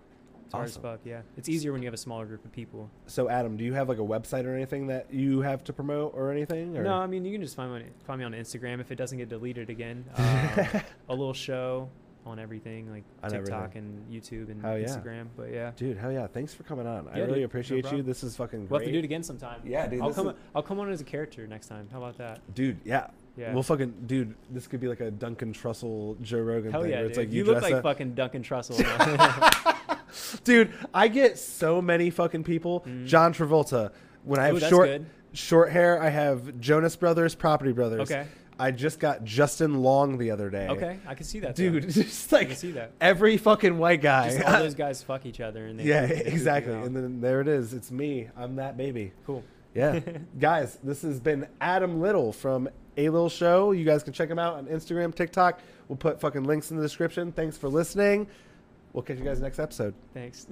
It's hard as Awesome. fuck. Yeah, it's easier when you have a smaller group of people. so Adam, do you have like a website or anything that you have to promote or anything? Or? No, I mean you can just find me, find me on Instagram if it doesn't get deleted again. Um, a little show on everything like On TikTok everything. and YouTube and Hell yeah. Instagram. But yeah, Dude, hell yeah! Thanks for coming on. I Yeah, really dude, no appreciate you. This is fucking great. we'll have to do it again sometime. Yeah, dude, I'll come. is- I'll come on as a character next time. How about that? Dude, yeah. Yeah. We'll fucking dude. This could be like a Duncan Trussell, Joe Rogan Hell thing. yeah, where dude. it's like you, look like up- fucking Duncan Trussell. Dude, I get so many fucking people. Mhm. John Travolta. When I have Ooh, short good. short hair, I have Jonas Brothers, Property Brothers. Okay. I just got Justin Long the other day. Okay, I can see that. though. Dude, just I like can see that. every fucking white guy. Just all those guys fuck each other and they yeah, they you exactly. out. And then there it is. It's me. I'm that baby. cool. Yeah. guys, this has been Adam Little from A Little Show. You guys can check him out on Instagram, TikTok. We'll put fucking links in the description. Thanks for listening. We'll catch you guys next episode. Thanks.